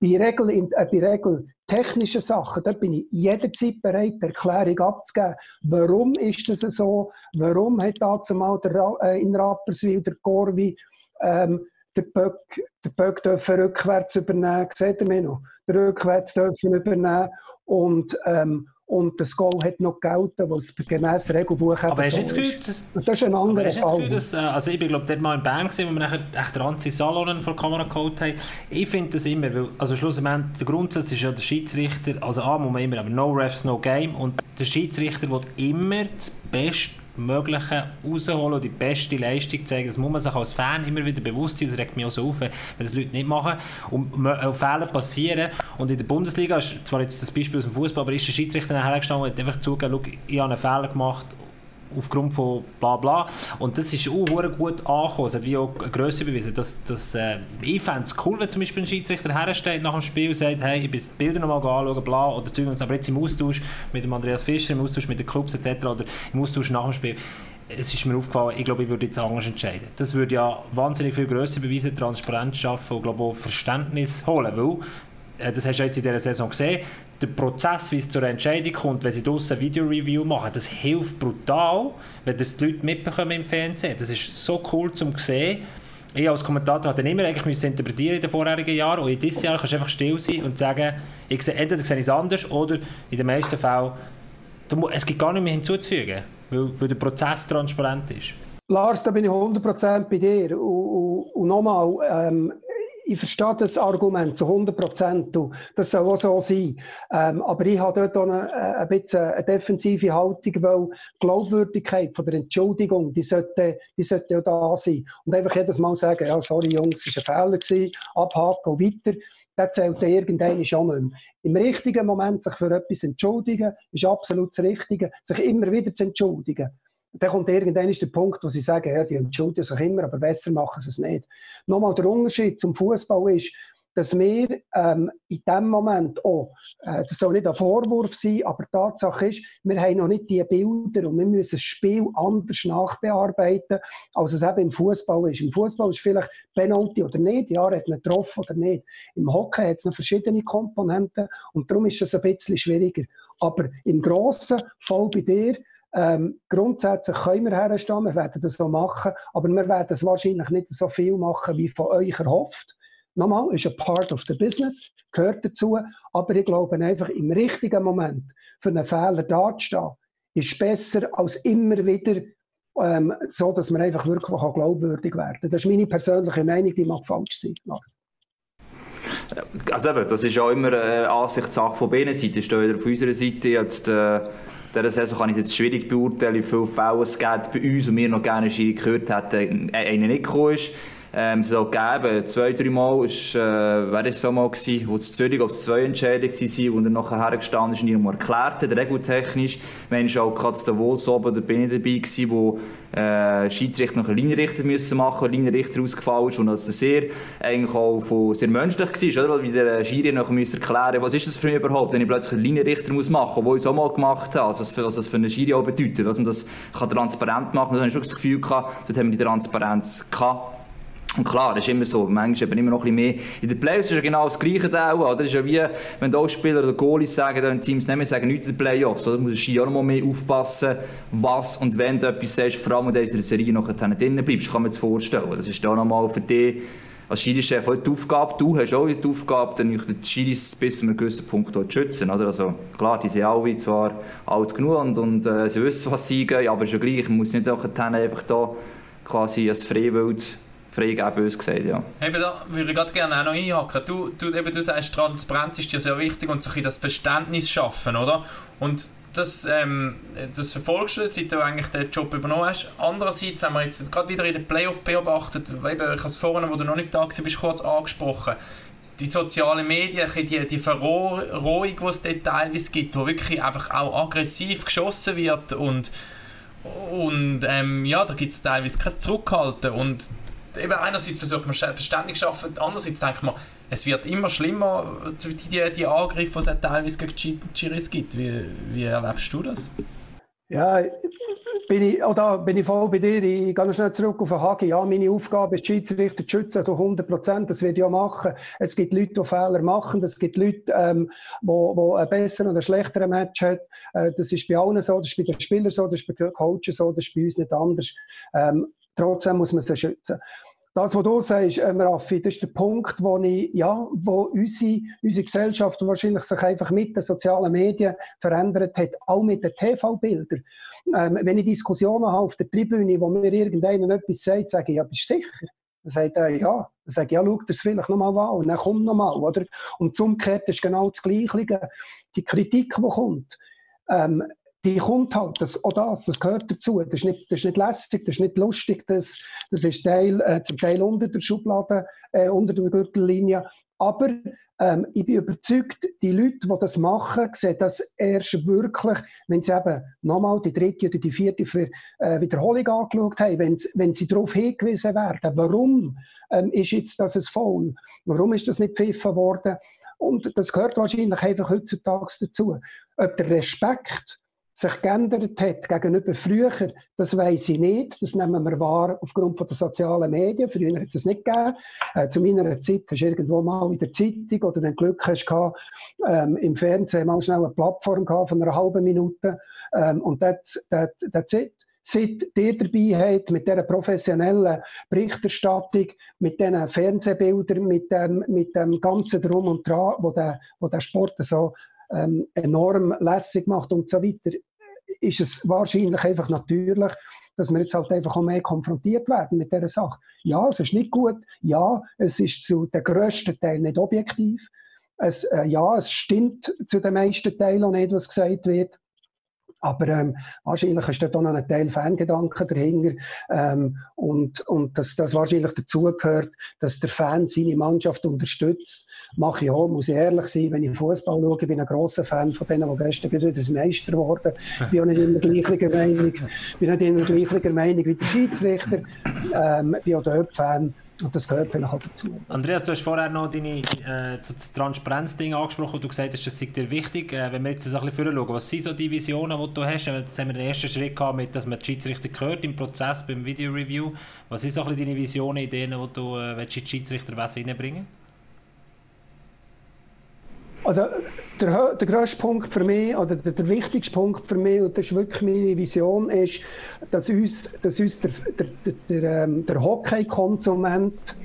Bei, Regel, äh, bei Regel technischen Sachen, da bin ich jederzeit bereit, die Erklärung abzugeben. Warum ist das so? Warum hat dazu mal der, äh, in Rapperswil der Corvi ähm, der Böck, dürfen rückwärts übernehmen, seht ihr mich noch? Der rückwärts dürfen übernehmen und, ähm, und das Goal hat noch gelten, was gemäß Regelbuch Aber hast du jetzt gehört, dass, das ist ein anderer Fall. Gefühl, dass, äh, also ich bin glaube dort mal in Bern gewesen, wo wir nachher echt Ranzi Salonen vor der Kamera geholt haben. Ich finde das immer, weil, also schlussendlich, der Grundsatz ist ja der Schiedsrichter, also A muss man immer, aber no refs, no game und der Schiedsrichter will immer das Beste Mögliche rausholen und die beste Leistung zeigen. Das muss man sich als Fan immer wieder bewusst sein. Das regt mich auch so auf, wenn das Leute nicht machen. Und Fehler passieren. Und in der Bundesliga, ist zwar jetzt das Beispiel aus dem Fußball, aber ist der Schiedsrichter nachher gestanden und hat einfach zugegeben, ich habe einen Fehler gemacht aufgrund von bla bla. Und das ist auch gut angekommen. Es hat wie auch Größe bewiesen. Dass, dass, äh, ich fände es cool, wenn zum Beispiel ein Schiedsrichter hersteht nach dem Spiel und sagt, hey, ich bin die Bilder nochmal anschauen, bla, oder Zeug, aber jetzt im Austausch mit dem Andreas Fischer, im Austausch mit den Clubs etc. oder im Austausch nach dem Spiel es ist mir aufgefallen, ich glaube, ich würde jetzt anders entscheiden. Das würde ja wahnsinnig viel Größe beweisen, Transparenz schaffen und glaube auch Verständnis holen, weil das hast du jetzt in dieser Saison gesehen, der Prozess, wie es zur Entscheidung kommt, wenn sie draussen Video-Review machen, das hilft brutal, wenn das die Leute mitbekommen im Fernsehen. Das ist so cool zum sehen. Ich als Kommentator hatte immer eigentlich interpretieren in den vorherigen Jahren und in diesem Jahr kannst du einfach still sein und sagen, ich sehe, entweder sehe ich es anders oder in den meisten Fällen, es gibt gar nicht mehr hinzuzufügen, weil, weil der Prozess transparent ist. Lars, da bin ich 100% bei dir. Und, und, und nochmal, ähm, ich verstehe das Argument zu 100 Prozent. Das soll auch so sein. Ähm, aber ich habe dort eine, äh, ein bisschen eine defensive Haltung, weil die Glaubwürdigkeit von der Entschuldigung, die sollte, die sollte auch da sein. Und einfach jedes Mal sagen, ja, sorry Jungs, es war ein Fehler, gewesen, abhaken und weiter. Das zählt ja irgendwann schon nicht mehr. Im richtigen Moment sich für etwas entschuldigen, ist absolut das Richtige. Sich immer wieder zu entschuldigen dann kommt irgendwann ist der Punkt, wo sie sagen, ja, die entschuldigen sich immer, aber besser machen sie es nicht. Nochmal der Unterschied zum Fußball ist, dass wir ähm, in dem Moment auch, äh, das soll nicht ein Vorwurf sein, aber Tatsache ist, wir haben noch nicht die Bilder und wir müssen das Spiel anders nachbearbeiten, als es eben im Fußball ist. Im Fußball ist vielleicht Penalty oder nicht, ja, hat man getroffen oder nicht. Im Hockey hat es noch verschiedene Komponenten und darum ist es ein bisschen schwieriger. Aber im grossen Fall bei dir, ähm, grundsätzlich können wir herstehen, wir werden das so machen, aber wir werden es wahrscheinlich nicht so viel machen, wie von euch erhofft. Nochmal, ist ein Part of the Business, gehört dazu, aber ich glaube einfach im richtigen Moment für einen Fehler dazustehen, ist besser als immer wieder ähm, so, dass man einfach wirklich auch glaubwürdig werden kann. Das ist meine persönliche Meinung, die mag falsch sein. Also eben, das ist ja immer eine Ansichtssache von beiden Seiten. Ist da wieder auf unserer Seite jetzt äh, dieser Saison kann ich es jetzt schwierig beurteilen, wie viele Fälle es gibt bei uns und wir noch gerne gehört hätten, äh, einer nicht gekommen ist. Ähm, auch gegeben. Zwei, drei Mal ist, äh, wäre es so mal gewesen, wo es Zürich, ob zwei Entscheidungen waren, und er nachher hergestanden ist und ihm erklärt hat, regeltechnisch. Wenn ich auch gerade Davos oben, da bin ich dabei gewesen, wo äh, Schiedsrichter noch einen Linienrichter müssen machen, ein Linienrichter ausgefallen ist und dass er sehr, eigentlich auch von, sehr menschlich war, oder? Weil der Schiri noch müssen erklären, was ist das für mich überhaupt, wenn ich plötzlich einen Linienrichter muss machen wo ich es auch mal gemacht habe, also was das für einen Schiri auch bedeutet, dass man das kann transparent machen kann. Da habe ich schon das Gefühl gehabt, dort haben wir die Transparenz gehabt. Und klar, das ist immer so. Manchmal eben immer noch ein bisschen mehr. In den Playoffs ist ja genau das Gleiche da auch. Das ist ja wie, wenn die Spieler oder Goalies sagen, dann Teams mehr sagen nichts in den Playoffs. Da muss du auch noch mehr aufpassen, was und wenn du etwas sagst, vor allem, in der Serie noch drinnen bleibst. Kann man sich vorstellen. Das ist da noch mal für dich als Schiri-Chef die Aufgabe. Du hast auch die Aufgabe, dann die Schiris bis zu einem gewissen Punkt zu schützen. Oder? Also, klar, die sind alle zwar alt genug und, und äh, sie wissen, was sie gehen, aber ist ja gleich. Man muss nicht einfach da quasi als Freiwild freigeben, bös gesagt, ja. Eben da würde ich gerade gerne auch noch einhaken. Du, du, eben, du sagst, Transparenz ist dir sehr wichtig und so ein das Verständnis schaffen, oder? Und das, ähm, das verfolgst du, seit du eigentlich den Job übernommen hast. Andererseits, wenn man jetzt gerade wieder in den Playoff beobachtet, eben, ich habe es vorhin, wo du noch nicht da warst, bist kurz angesprochen, die sozialen Medien, die, die Verrohung, die es dort teilweise gibt, wo wirklich einfach auch aggressiv geschossen wird und und ähm, ja, da gibt es teilweise kein Zurückhalten und eben einerseits versucht man Verständnis zu schaffen, andererseits denkt man, es wird immer schlimmer, die, die, die Angriffe, die es teilweise gegen die Chiris gibt. Wie, wie erlebst du das? Ja, bin ich, oh, da bin ich voll bei dir. Ich gehe noch schnell zurück auf den Hagi. Ja, meine Aufgabe ist, Schiedsrichter zu schützen, zu 100 Prozent. Das werde ich auch machen. Es gibt Leute, die Fehler machen. Es gibt Leute, ähm, die, die einen besseren oder schlechteren Match haben. Äh, das ist bei allen so, das ist bei den Spielern so, das ist bei den Coaches so, das ist bei uns nicht anders. Ähm, Trotzdem muss man sie schützen. Das, was du sagst, ähm, Raffi, das ist der Punkt, wo, ich, ja, wo unsere, unsere Gesellschaft wahrscheinlich sich einfach mit den sozialen Medien verändert hat, auch mit den TV-Bildern. Ähm, wenn ich Diskussionen habe auf der Tribüne, wo mir irgendeiner etwas sagt, sage ich, ja, bist du sicher? Dann sagt er, ja. Dann sage ich, ja, schau das vielleicht nochmal an. Und dann kommt nochmal, oder? Und umgekehrt ist genau das Gleiche. Die Kritik, die kommt, ähm, die kommt halt, das, auch das, das gehört dazu. Das ist nicht, das ist nicht lässig, das ist nicht lustig, das, das ist Teil, äh, zum Teil unter der Schublade, äh, unter der Gürtellinie. Aber ähm, ich bin überzeugt, die Leute, die das machen, sehen das erst wirklich, wenn sie eben nochmal die dritte oder die vierte für, äh, Wiederholung angeschaut haben, wenn, wenn sie darauf hingewiesen werden, warum ähm, ist jetzt das ein Foul, warum ist das nicht pfiffen worden. Und das gehört wahrscheinlich einfach heutzutage dazu. Ob der Respekt sich geändert hat gegenüber früher, das weiß ich nicht. Das nehmen wir wahr aufgrund der sozialen Medien. Früher hat es das nicht gegeben. Äh, zu meiner Zeit hast du irgendwo mal in der Zeitung oder wenn Glück hast, gehabt, ähm, im Fernsehen mal schnell eine Plattform gehabt von einer halben Minute. Ähm, und that's, that, that's it seit ihr dabei habt, mit dieser professionellen Berichterstattung, mit diesen Fernsehbildern, mit dem, mit dem ganzen Drum und Dran, wo der, wo der Sport so ähm, enorm lässig macht und so weiter, ist es wahrscheinlich einfach natürlich, dass wir jetzt halt einfach auch mehr konfrontiert werden mit dieser Sache. Ja, es ist nicht gut. Ja, es ist zu der grössten Teil nicht objektiv. Es, äh, ja, es stimmt zu den meisten Teilen auch nicht, was gesagt wird. Aber ähm, wahrscheinlich ist auch noch ein Teil Fangedanken dahinter. Ähm, und und dass das wahrscheinlich dazugehört, dass der Fan seine Mannschaft unterstützt. Mache ich auch, muss ich ehrlich sein, wenn ich Fußball schaue, bin ich ein grosser Fan von denen, die gestern wieder Meister geworden bin auch nicht immer gleicher Meinung. bin nicht immer gleicher Meinung wie der Schiedsrichter. Ähm, bin auch dort Fan. Und das gehört vielleicht auch dazu. Andreas, du hast vorher noch deine, äh, das Transparenz-Ding angesprochen und du gesagt hast, das sei dir wichtig. Äh, wenn wir jetzt ein bisschen schauen, was sind so die Visionen, die du hast? Jetzt haben wir den ersten Schritt gehabt, mit, dass man die Schiedsrichter gehört im Prozess, beim Video-Review. Was sind so ein bisschen deine Visionen, Ideen, die du äh, in die Schiedsrichterwesen reinbringen also der, der grösste Punkt für mich, oder der, der, wichtigste Punkt für mich, und das ist wirklich meine Vision, ist, dass uns, dass uns der, der, der, ähm, der Hockey-Konsument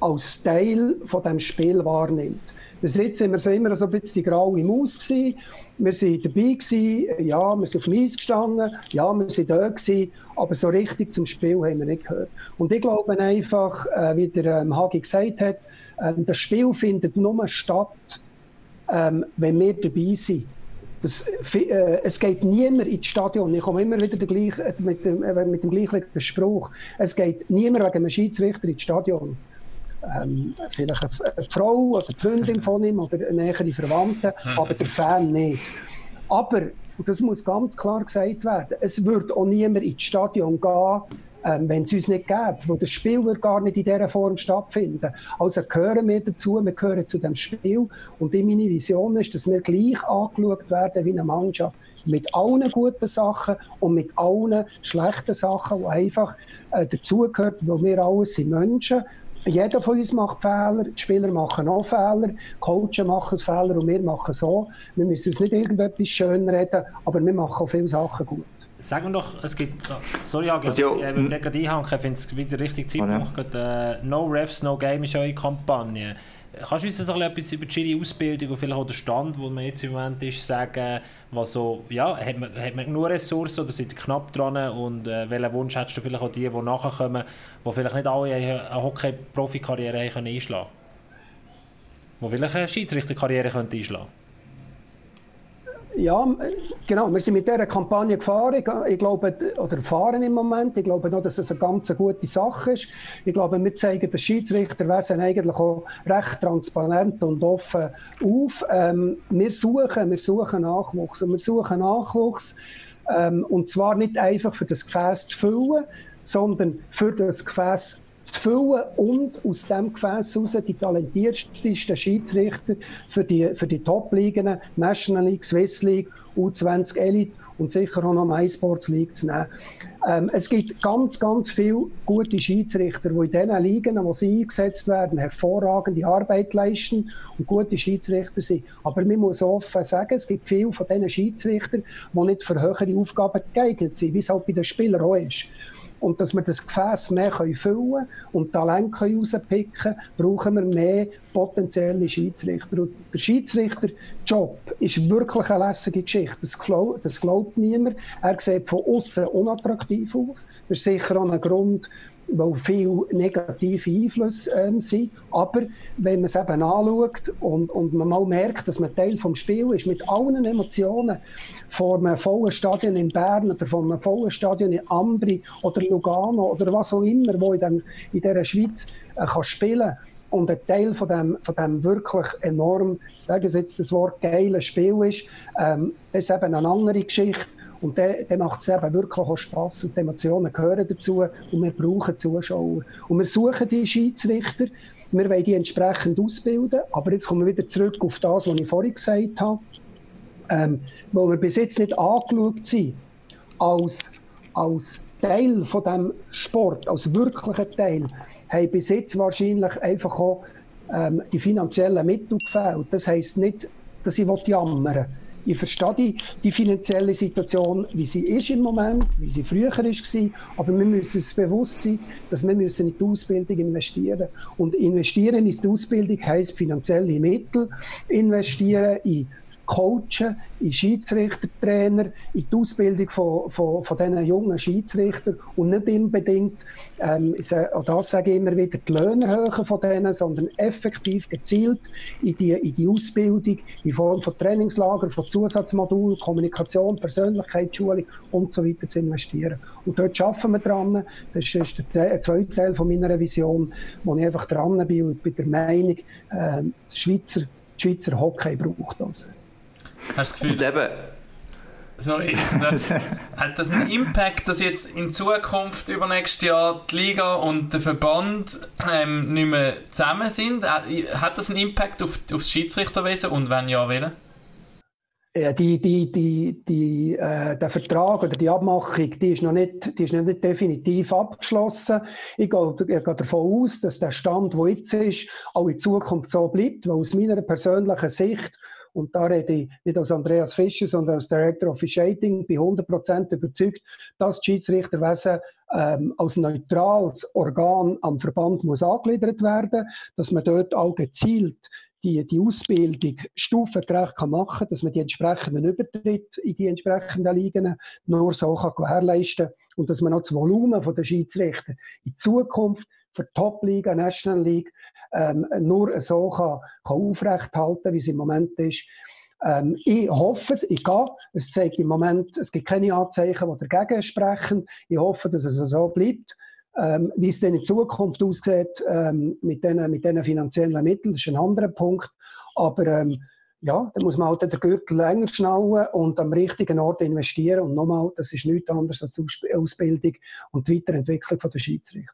als Teil von dem Spiel wahrnimmt. Bis jetzt sind wir so immer so ein bisschen die graue Maus gewesen. Wir waren dabei, gewesen, ja, wir sind auf dem Eis gestanden, ja, wir sind da gewesen, aber so richtig zum Spiel haben wir nicht gehört. Und ich glaube einfach, äh, wie der ähm, Hagi gesagt hat, äh, das Spiel findet nur statt, ähm, wenn wir dabei sind. Das, äh, es geht niemand ins Stadion. Ich komme immer wieder gleich, äh, mit, dem, äh, mit dem gleichen Spruch. Es geht niemand wegen einem Schiedsrichter ins Stadion. Ähm, vielleicht eine, eine, Frau oder eine Freundin von ihm oder nähere Verwandte, mhm. aber der Fan nicht. Aber, und das muss ganz klar gesagt werden, es wird auch niemand ins Stadion gehen, ähm, wenn es uns nicht gäbe, wo das Spiel wird gar nicht in dieser Form stattfinden. Also gehören wir dazu, wir gehören zu dem Spiel und meine Vision ist, dass wir gleich angeschaut werden wie eine Mannschaft mit allen guten Sachen und mit allen schlechten Sachen, die einfach äh, dazugehören, weil wir alles sind Menschen jeder von uns macht Fehler, die Spieler machen auch Fehler, Coaches machen Fehler und wir machen so. Wir müssen uns nicht irgendetwas schön reden, aber wir machen auch viele Sachen gut. Sagen wir doch, es gibt. Sorry, Hagi, also, ich will gerade einhaken, ich finde es wieder richtig Zeit gemacht. Oh, ja. äh, no Refs, No Game ist eure Kampagne. Kannst du uns ein etwas über die Ausbildung und vielleicht auch den Stand, wo man jetzt im Moment ist, sagen, was so, ja, hat man, hat man nur Ressourcen oder seid ihr knapp dran und äh, welchen Wunsch hättest du vielleicht auch die, die nachkommen, die vielleicht nicht alle eine Hockey-Profikarriere einschlagen können? Die vielleicht eine Schiedsrichterkarriere einschlagen können? Ja, genau. Wir sind mit dieser Kampagne gefahren. Ich glaube, oder fahren im Moment. Ich glaube noch, dass es eine ganz gute Sache ist. Ich glaube, wir zeigen das Schiedsrichterwesen eigentlich auch recht transparent und offen auf. Ähm, wir suchen, wir suchen Nachwuchs. Und wir suchen Nachwuchs. Ähm, und zwar nicht einfach für das Gefäß zu füllen, sondern für das Gefäß zu füllen und aus diesem Gefäß heraus die talentiertesten Schiedsrichter für die, für die Top-Ligen, National League, Swiss League, U20 Elite und sicher auch noch MySports League zu nehmen. Ähm, es gibt ganz, ganz viele gute Schiedsrichter, die in diesen Ligen, wo sie eingesetzt werden, hervorragende Arbeit leisten und gute Schiedsrichter sind. Aber man muss offen sagen, es gibt viele von diesen Schiedsrichtern, die nicht für höhere Aufgaben geeignet sind, wie es halt bei den Spielern auch ist und dass wir das Gefäß mehr füllen können und Talent rauspicken können, brauchen wir mehr potenzielle Schiedsrichter. Und der Schiedsrichterjob ist wirklich eine lässige Geschichte. Das, glaubt, das glaubt niemand. Er sieht von außen unattraktiv aus. Das ist sicher auch ein Grund, weil viele negative Einflüsse ähm, sind. Aber wenn man es eben anschaut und, und man mal merkt, dass man Teil des Spiels ist, mit allen Emotionen vor einem vollen Stadion in Bern oder vor einem vollen Stadion in Ambri oder Lugano oder was auch immer, wo in, dem, in dieser Schweiz äh, kann spielen und ein Teil von dem, von dem wirklich enorm, sagen Sie jetzt das Wort, geile Spiel ist, ähm, ist eben eine andere Geschichte und dann, dann macht es eben wirklich auch Spass und die Emotionen gehören dazu und wir brauchen Zuschauer. Und wir suchen die Schiedsrichter, wir wollen die entsprechend ausbilden, aber jetzt kommen wir wieder zurück auf das, was ich vorhin gesagt habe, ähm, wo wir bis jetzt nicht angeschaut sind als, als Teil von dem Sport, als wirklicher Teil, haben bis jetzt wahrscheinlich einfach auch ähm, die finanziellen Mittel gefällt. Das heisst nicht, dass ich jammern will. Ich verstehe die, finanzielle Situation, wie sie ist im Moment, wie sie früher war, aber wir müssen uns bewusst sein, dass wir müssen in die Ausbildung investieren. Und investieren in die Ausbildung heisst finanzielle Mittel investieren in coachen, in Schiedsrichtertrainer, in die Ausbildung von, von, von diesen jungen Schiedsrichtern und nicht unbedingt, ähm, auch das sage ich immer wieder, die Löhne erhöhen von denen, sondern effektiv gezielt in die, in die Ausbildung in Form von Trainingslager, von Zusatzmodulen, Kommunikation, Persönlichkeitsschulung und so weiter zu investieren. Und dort arbeiten wir dran. Das ist der zweite Teil von meiner Vision, wo ich einfach dran bin und bin der Meinung, äh, Schweizer, Schweizer Hockey braucht das. Hast du das Gefühl? Und eben, Sorry, <laughs> hat das einen Impact, dass jetzt in Zukunft über nächstes Jahr die Liga und der Verband ähm, nicht mehr zusammen sind? Hat das einen Impact auf, auf das Schiedsrichterwesen und wenn ja, welchen? Ja, die, die, die, die, äh, der Vertrag oder die Abmachung, die ist noch nicht, die ist noch nicht definitiv abgeschlossen. Ich gehe, ich gehe davon aus, dass der Stand, der jetzt ist, auch in Zukunft so bleibt, weil aus meiner persönlichen Sicht und da rede ich nicht als Andreas Fischer, sondern als Director of Officiating, bin 100% überzeugt, dass das Schiedsrichterwesen ähm, als neutrales Organ am Verband muss angegliedert werden, dass man dort auch gezielt die, die Ausbildung stufengerecht kann machen kann, dass man die entsprechenden Übertritte in die entsprechenden Ligen nur so kann gewährleisten kann und dass man auch das Volumen der Schiedsrichter in Zukunft für Top-Liga, National League ähm, nur so kann, kann aufrechthalten wie es im Moment ist. Ähm, ich hoffe es, ich gehe. Es zeigt im Moment, es gibt keine Anzeichen, die dagegen sprechen. Ich hoffe, dass es so bleibt. Ähm, wie es dann in Zukunft aussieht ähm, mit diesen mit finanziellen Mitteln, ist ein anderer Punkt. Aber ähm, ja, da muss man halt den Gürtel länger schnallen und am richtigen Ort investieren. Und nochmal, das ist nichts anderes als Ausbildung und die Weiterentwicklung der Schiedsrichter.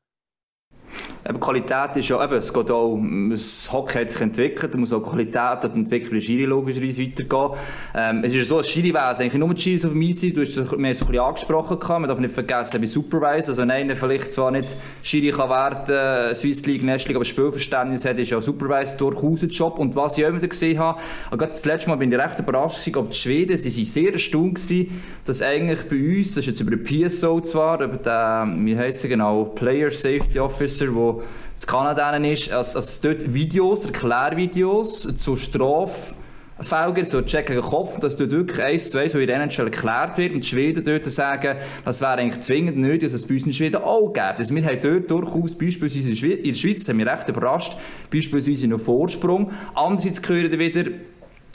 Eben, Qualität ist ja, eben, es geht auch, das Hockey hat sich entwickelt, da muss auch Qualität und Entwicklung der Schiri logischerweise weitergehen. Ähm, es ist so, ein Schiri-Wesen, eigentlich nur die Schiris auf dem Eis du hast es so ein bisschen angesprochen, man darf nicht vergessen, bei Supervisor, also wenn einer vielleicht zwar nicht Schiri kann werden, Swiss League, National aber Spielverständnis hat, ist ja Supervisor durchaus ein Job. Und was ich auch immer gesehen habe, gerade das letzte Mal bin ich recht überrascht gewesen, ob die Schweden, sie sind sehr erstaunt gewesen, dass eigentlich bei uns, das ist jetzt über den PSO zwar, über den, wie heisst er genau, Player Safety Officer, wo wo das Kanada ist, dass, dass dort Videos, Erklärvideos zu Straf Felger, so Check gegen Kopf, dass dort wirklich eins, zwei, so in der NHL erklärt wird und die Schweden dort sagen, das wäre eigentlich zwingend nötig, dass es bei uns in Schweden auch gibt. Also wir haben dort durchaus, beispielsweise in der Schweiz, haben wir recht überrascht, beispielsweise noch Vorsprung. Andererseits hören wieder,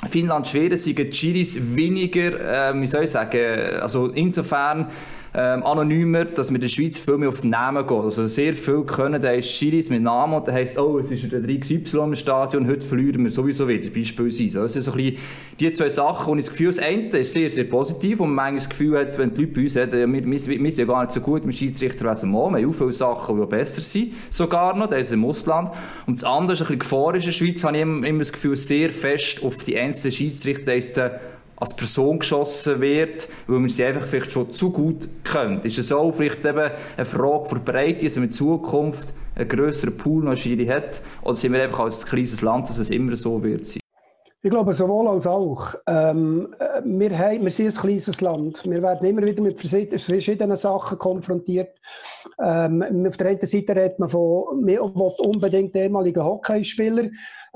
Finnland, Schweden sind die Chiris weniger, äh, wie soll ich sagen, also insofern ähm, anonymer, dass wir in der Schweiz viel mehr auf den Namen gehen. Also sehr viel können, da ist Schiris mit Namen und da heisst, oh, es ist der 3XY im Stadion, heute verlieren wir sowieso wieder, beispielsweise. Das sind so ein bisschen die zwei Sachen, und das Gefühl, das eine ist sehr, sehr positiv und man das Gefühl hat, wenn die Leute bei uns reden, wir, wir, wir sind ja gar nicht so gut mit Schiedsrichterwesen wir haben auch viele Sachen, die besser sind, sogar noch, das ist im Ausland. Und das andere ist ein bisschen Gefahr in der Schweiz, habe ich immer, immer das Gefühl, sehr fest auf die einzelnen Schiedsrichter als Person geschossen wird, weil man sie einfach vielleicht schon zu gut kennt. Ist es auch vielleicht eben eine Frage für Breite, dass man in Zukunft einen grösseren Pool noch Schiri hat? Oder sind wir einfach als kleines Land, dass es immer so wird sein? Ich glaube, sowohl als auch. Ähm, äh, wir, haben, wir sind ein kleines Land. Wir werden immer wieder mit verschiedenen Sachen konfrontiert. Ähm, auf der einen Seite redet man von, man will unbedingt ehemaligen Hockeyspieler.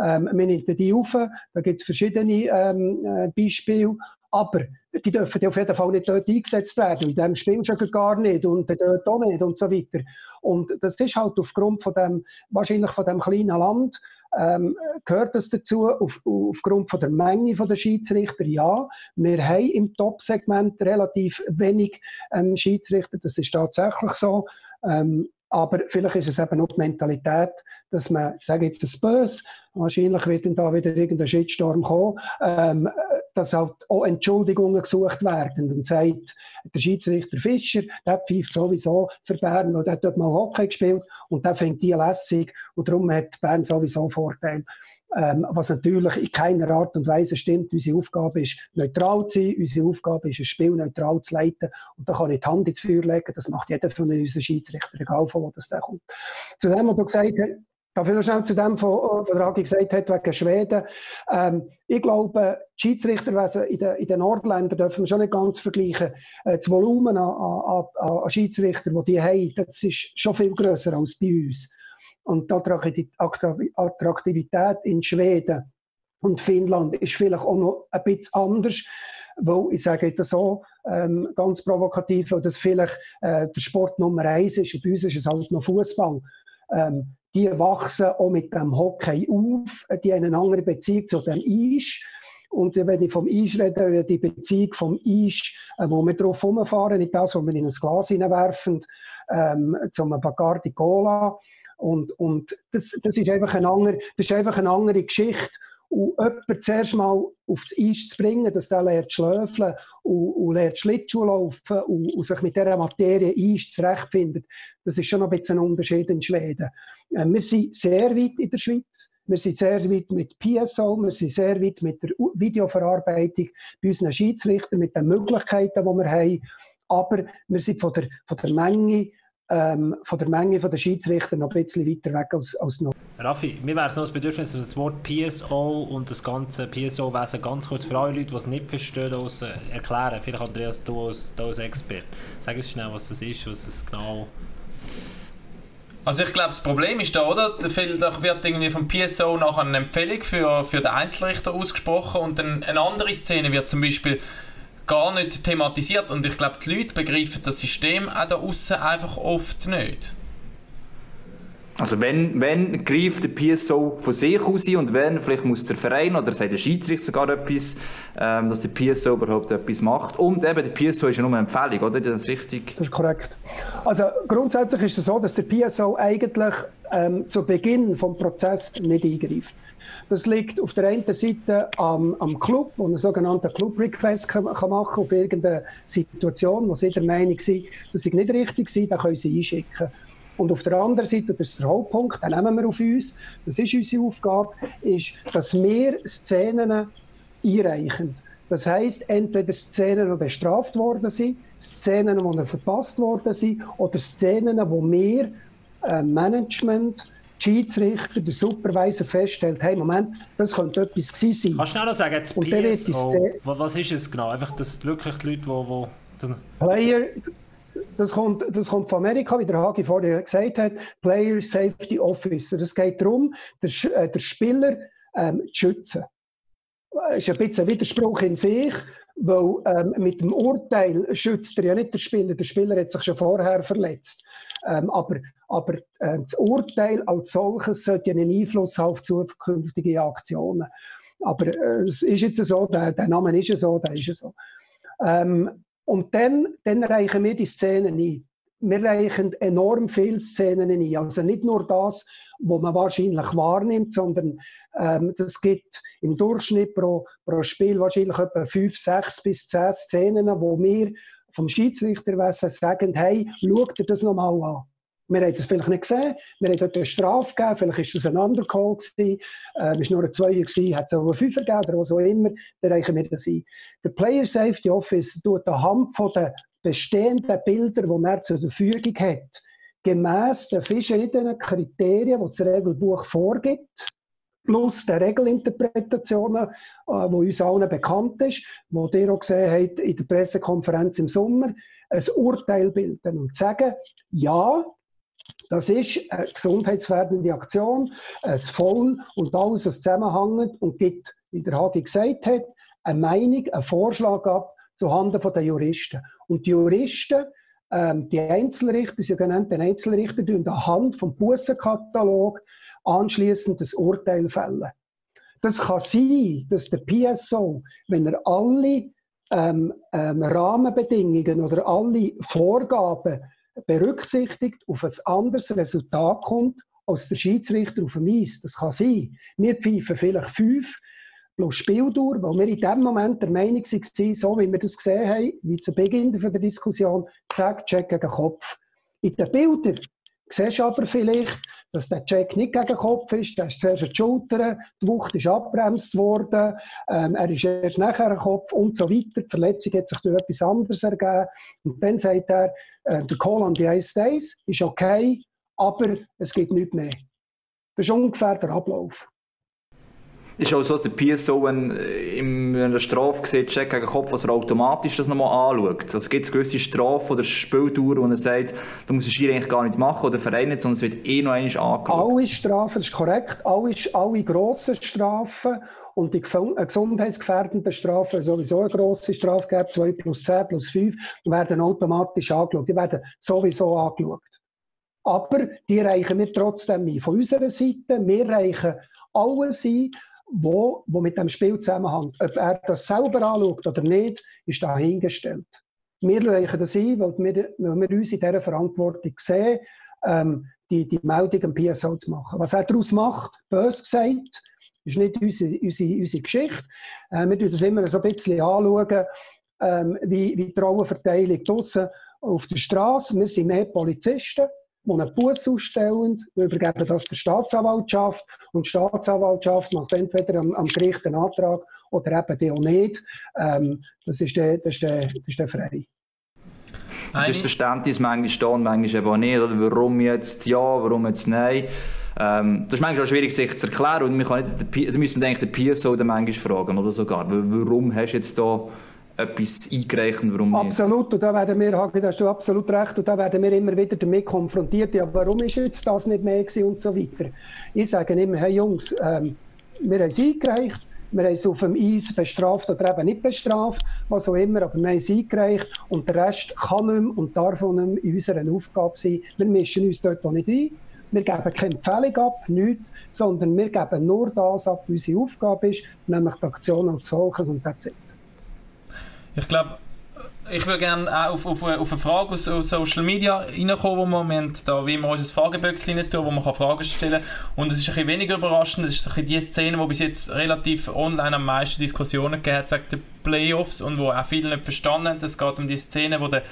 Ähm, man nimmt die auf. Da gibt es verschiedene ähm, äh, Beispiele. Aber die dürfen auf jeden Fall nicht dort eingesetzt werden. In dem Spiel schon gar nicht und dort auch nicht und so weiter. Und das ist halt aufgrund von dem, wahrscheinlich von dem kleinen Land, ähm, gehört das dazu auf, aufgrund von der Menge der Schiedsrichter? Ja, wir haben im Top-Segment relativ wenig ähm, Schiedsrichter, das ist tatsächlich so. Ähm, aber vielleicht ist es eben auch die Mentalität, dass man, ich sage jetzt das böse, wahrscheinlich wird dann da wieder irgendein Shitstorm kommen, ähm, dass halt auch Entschuldigungen gesucht werden und sagt, der Schiedsrichter Fischer, der pfeift sowieso für Bern, weil der dort mal Hockey gespielt und der fängt die lässig und darum hat Bern sowieso Vorteil. Ähm, was natürlich in keiner Art und Weise stimmt. Unsere Aufgabe ist, neutral zu sein. Unsere Aufgabe ist, ein Spiel neutral zu leiten. Und da kann ich die Hand ins Feuer legen. Das macht jeder von unseren Schiedsrichter, egal von wo das da kommt. Zu dem, was du gesagt hast, Ich noch schnell zu dem, was Ragi gesagt hat, wegen Schweden. Ähm, ich glaube, die Schiedsrichterwesen in den, in den Nordländern dürfen wir schon nicht ganz vergleichen. Äh, das Volumen an, an, an Schiedsrichter, die die haben, das ist schon viel grösser als bei uns. Und die Attraktivität in Schweden und Finnland ist vielleicht auch noch ein bisschen anders. Weil ich sage das so ähm, ganz provokativ, weil das vielleicht äh, der Sport Nummer eins ist. Und bei uns ist es halt noch Fußball. Ähm, die wachsen auch mit dem Hockey auf, die haben eine andere Beziehung zu dem Eis. Und wenn ich vom Eis rede, die Beziehung vom Eis, äh, wo wir drauf rumfahren, nicht das, wo wir in ein Glas hineinwerfen, ähm, zum Bacardi Cola. Und, und das, das, ist einfach eine andere, das ist einfach eine andere Geschichte. Und jemanden zuerst mal auf das Eis zu bringen, dass der lernt schlöfeln und, und lernt Schlittschuh laufen und, und, sich mit dieser Materie Eis zurechtfindet, das ist schon ein bisschen ein Unterschied in Schweden. Äh, wir sind sehr weit in der Schweiz. Wir sind sehr weit mit PSO, wir sind sehr weit mit der Videoverarbeitung bei unseren Schiedsrichtern, mit den Möglichkeiten, die wir haben. Aber wir sind von der, von der Menge ähm, von der Menge der Schiedsrichter noch ein bisschen weiter weg als, als noch. Raffi, mir wäre es noch das Bedürfnis, das Wort PSO und das ganze PSO-Wesen ganz kurz für alle Leute, die es nicht verstehen, aus, äh, erklären. Vielleicht Andreas, du als, du als Experte. Sag uns schnell, was das ist, was das genau also ich glaube, das Problem ist da, oder? Da wird irgendwie vom PSO nachher eine Empfehlung für, für den Einzelrichter ausgesprochen und dann eine andere Szene wird zum Beispiel gar nicht thematisiert und ich glaube, die Leute begreifen das System auch da außen einfach oft nicht. Also wenn, wenn greift der PSO von sich aus und wenn, vielleicht muss der Verein oder sagt der Schiedsrichter sogar etwas, ähm, dass der PSO überhaupt etwas macht. Und eben der PSO ist ja nur eine Empfehlung, oder? Das ist richtig? Das ist korrekt. Also grundsätzlich ist es so, dass der PSO eigentlich ähm, zu Beginn des Prozesses nicht eingreift. Das liegt auf der einen Seite am, am Club, wo einen sogenannten Club-Request kann, kann machen auf irgendeine Situation, wo sie der Meinung sind, dass sie nicht richtig sind, dann können sie einschicken. Und auf der anderen Seite, das ist der Hauptpunkt, den nehmen wir auf uns, das ist unsere Aufgabe, ist, dass wir Szenen einreichen. Das heisst, entweder Szenen, die bestraft worden sind, Szenen, die verpasst worden sind, oder Szenen, wo wir äh, Management, Schiedsrichter, der Supervisor feststellt, hey, Moment, das könnte etwas gewesen sein. Kannst du noch sagen, das PSO, was ist es genau? Einfach, dass wirklich die Leute, die... die Player, das kommt, das kommt von Amerika, wie der Hagi vorher gesagt hat, Player Safety Officer. Es geht darum, den, äh, den Spieler ähm, zu schützen. Das ist ein bisschen ein Widerspruch in sich, weil ähm, mit dem Urteil schützt er ja nicht den Spieler. Der Spieler hat sich schon vorher verletzt. Ähm, aber aber äh, das Urteil als solches sollte einen Einfluss auf zukünftige Aktionen. Aber äh, es ist jetzt so, der, der Name ist so, der ist so. Ähm, und dann, dann reichen wir die Szenen ein. Wir reichen enorm viele Szenen ein. Also nicht nur das, was man wahrscheinlich wahrnimmt, sondern ähm, das gibt im Durchschnitt pro, pro Spiel wahrscheinlich etwa fünf, sechs bis zehn Szenen, wo wir vom Schiedsrichterwesen sagen, hey, schaut dir das nochmal an. Wir haben das vielleicht nicht gesehen. Wir haben dort eine Strafe gegeben. Vielleicht war das ein Undercall. Gewesen. Äh, es war nur ein Zweier, gewesen, hat es auch einen Fünfer gegeben oder was auch immer. Dann reichen wir das ein. Der Player Safety Office tut anhand von den bestehenden Bildern, die er zur Verfügung hat, gemäss den verschiedenen Kriterien, die das Regelbuch vorgibt, plus der Regelinterpretationen, äh, die uns allen bekannt ist, die ihr auch gesehen habt in der Pressekonferenz im Sommer, ein Urteil bilden und sagen, ja, das ist eine gesundheitsfährdende Aktion, ein Voll und alles, was zusammenhängt und gibt, wie der Hagi gesagt hat, eine Meinung, einen Vorschlag ab zuhanden der Juristen. Und die Juristen, ähm, die Einzelrichter, die sogenannten Einzelrichter, tun anhand vom Bussenkatalog anschließend das Urteil fällen. Das kann sein, dass der PSO, wenn er alle ähm, ähm, Rahmenbedingungen oder alle Vorgaben berücksichtigt, auf ein anderes Resultat kommt, als der Schiedsrichter auf dem Eis. Das kann sein. Wir pfeifen vielleicht fünf plus Spieldauer, weil wir in dem Moment der Meinung waren, so wie wir das gesehen haben, wie zu Beginn der Diskussion, zack, Check gegen Kopf. In den Bildern siehst du aber vielleicht, dass der Check nicht gegen den Kopf ist, der ist zuerst die Schulter, die Wucht ist abbremst worden, ähm, er ist erst nachher ein Kopf und so weiter. Die Verletzung hat sich durch etwas anderes ergeben. Und dann sagt er, äh, der Call on the Ice Days ist okay, aber es gibt nichts mehr. Das ist ungefähr der Ablauf. Ist auch so, dass der PSO, wenn in einer Strafe sieht, Check gegen Kopf, was er automatisch das nochmal anschaut. Also gibt es gewisse Strafen oder Spieldauer, wo er sagt, da muss der Schiri eigentlich gar nicht machen oder der Verein nicht, sondern es wird eh noch einmal angeschaut. Alle Strafen, das ist korrekt, alle, alle grossen Strafen und die äh, gesundheitsgefährdenden Strafen, sowieso eine grosse Strafe geben, 2 plus 10 plus 5, werden automatisch angeschaut. Die werden sowieso angeschaut. Aber die reichen wir trotzdem ein. Von unserer Seite, wir reichen alles ein, wo, wo mit dem Spiel zusammenhängt. Ob er das selber anschaut oder nicht, ist dahingestellt. Wir reichen das ein, weil wir, weil wir uns in dieser Verantwortung sehen, ähm, die, die Meldung am PSO zu machen. Was er daraus macht, bös gesagt, ist nicht unsere, unsere, unsere Geschichte. Äh, wir schauen das immer so ein bisschen anschauen, ähm, wie, wie die Rollenverteilung draussen auf der Straße. Wir sind mehr Polizisten die einen Bus ausstellen, wir übergeben das der Staatsanwaltschaft und die Staatsanwaltschaft macht entweder am, am Gericht einen Antrag oder eben die auch nicht. Ähm, das, ist der, das, ist der, das ist der frei. Das ist Verständnis manchmal da und manchmal eben auch nicht. Oder warum jetzt ja, warum jetzt nein. Ähm, das ist manchmal auch schwierig, sich zu erklären. Und man kann nicht, da müsste man eigentlich den PSO dann manchmal fragen oder sogar. Warum hast du jetzt da etwas eingereicht warum nicht? Absolut, und da werden wir, Hagi, da hast du absolut recht, und da werden wir immer wieder damit konfrontiert, ja, warum ist jetzt das nicht mehr gewesen und so weiter. Ich sage immer, hey Jungs, ähm, wir haben es eingereicht, wir haben es auf dem Eis bestraft oder eben nicht bestraft, was auch immer, aber wir haben es eingereicht und der Rest kann nicht mehr und darf auch nicht mehr in unserer Aufgabe sein. Wir mischen uns dort auch nicht ein. wir geben keine Empfehlung ab, nichts, sondern wir geben nur das ab, was unsere Aufgabe ist, nämlich die Aktion als solches und das Ich glaube, ich würde gerne auch auf, auf, auf eine Frage aus, Social Media reinkommen, wo wir, wir haben da wie immer unser Frageböckchen tun, wo man Fragen stellen kann. Und es ist ein bisschen weniger überraschend, es ist ein bisschen die Szene, die bis jetzt relativ online am meisten Diskussionen gegeben hat wegen den Playoffs und wo auch viele nicht verstanden haben. Es geht um die Szene, wo der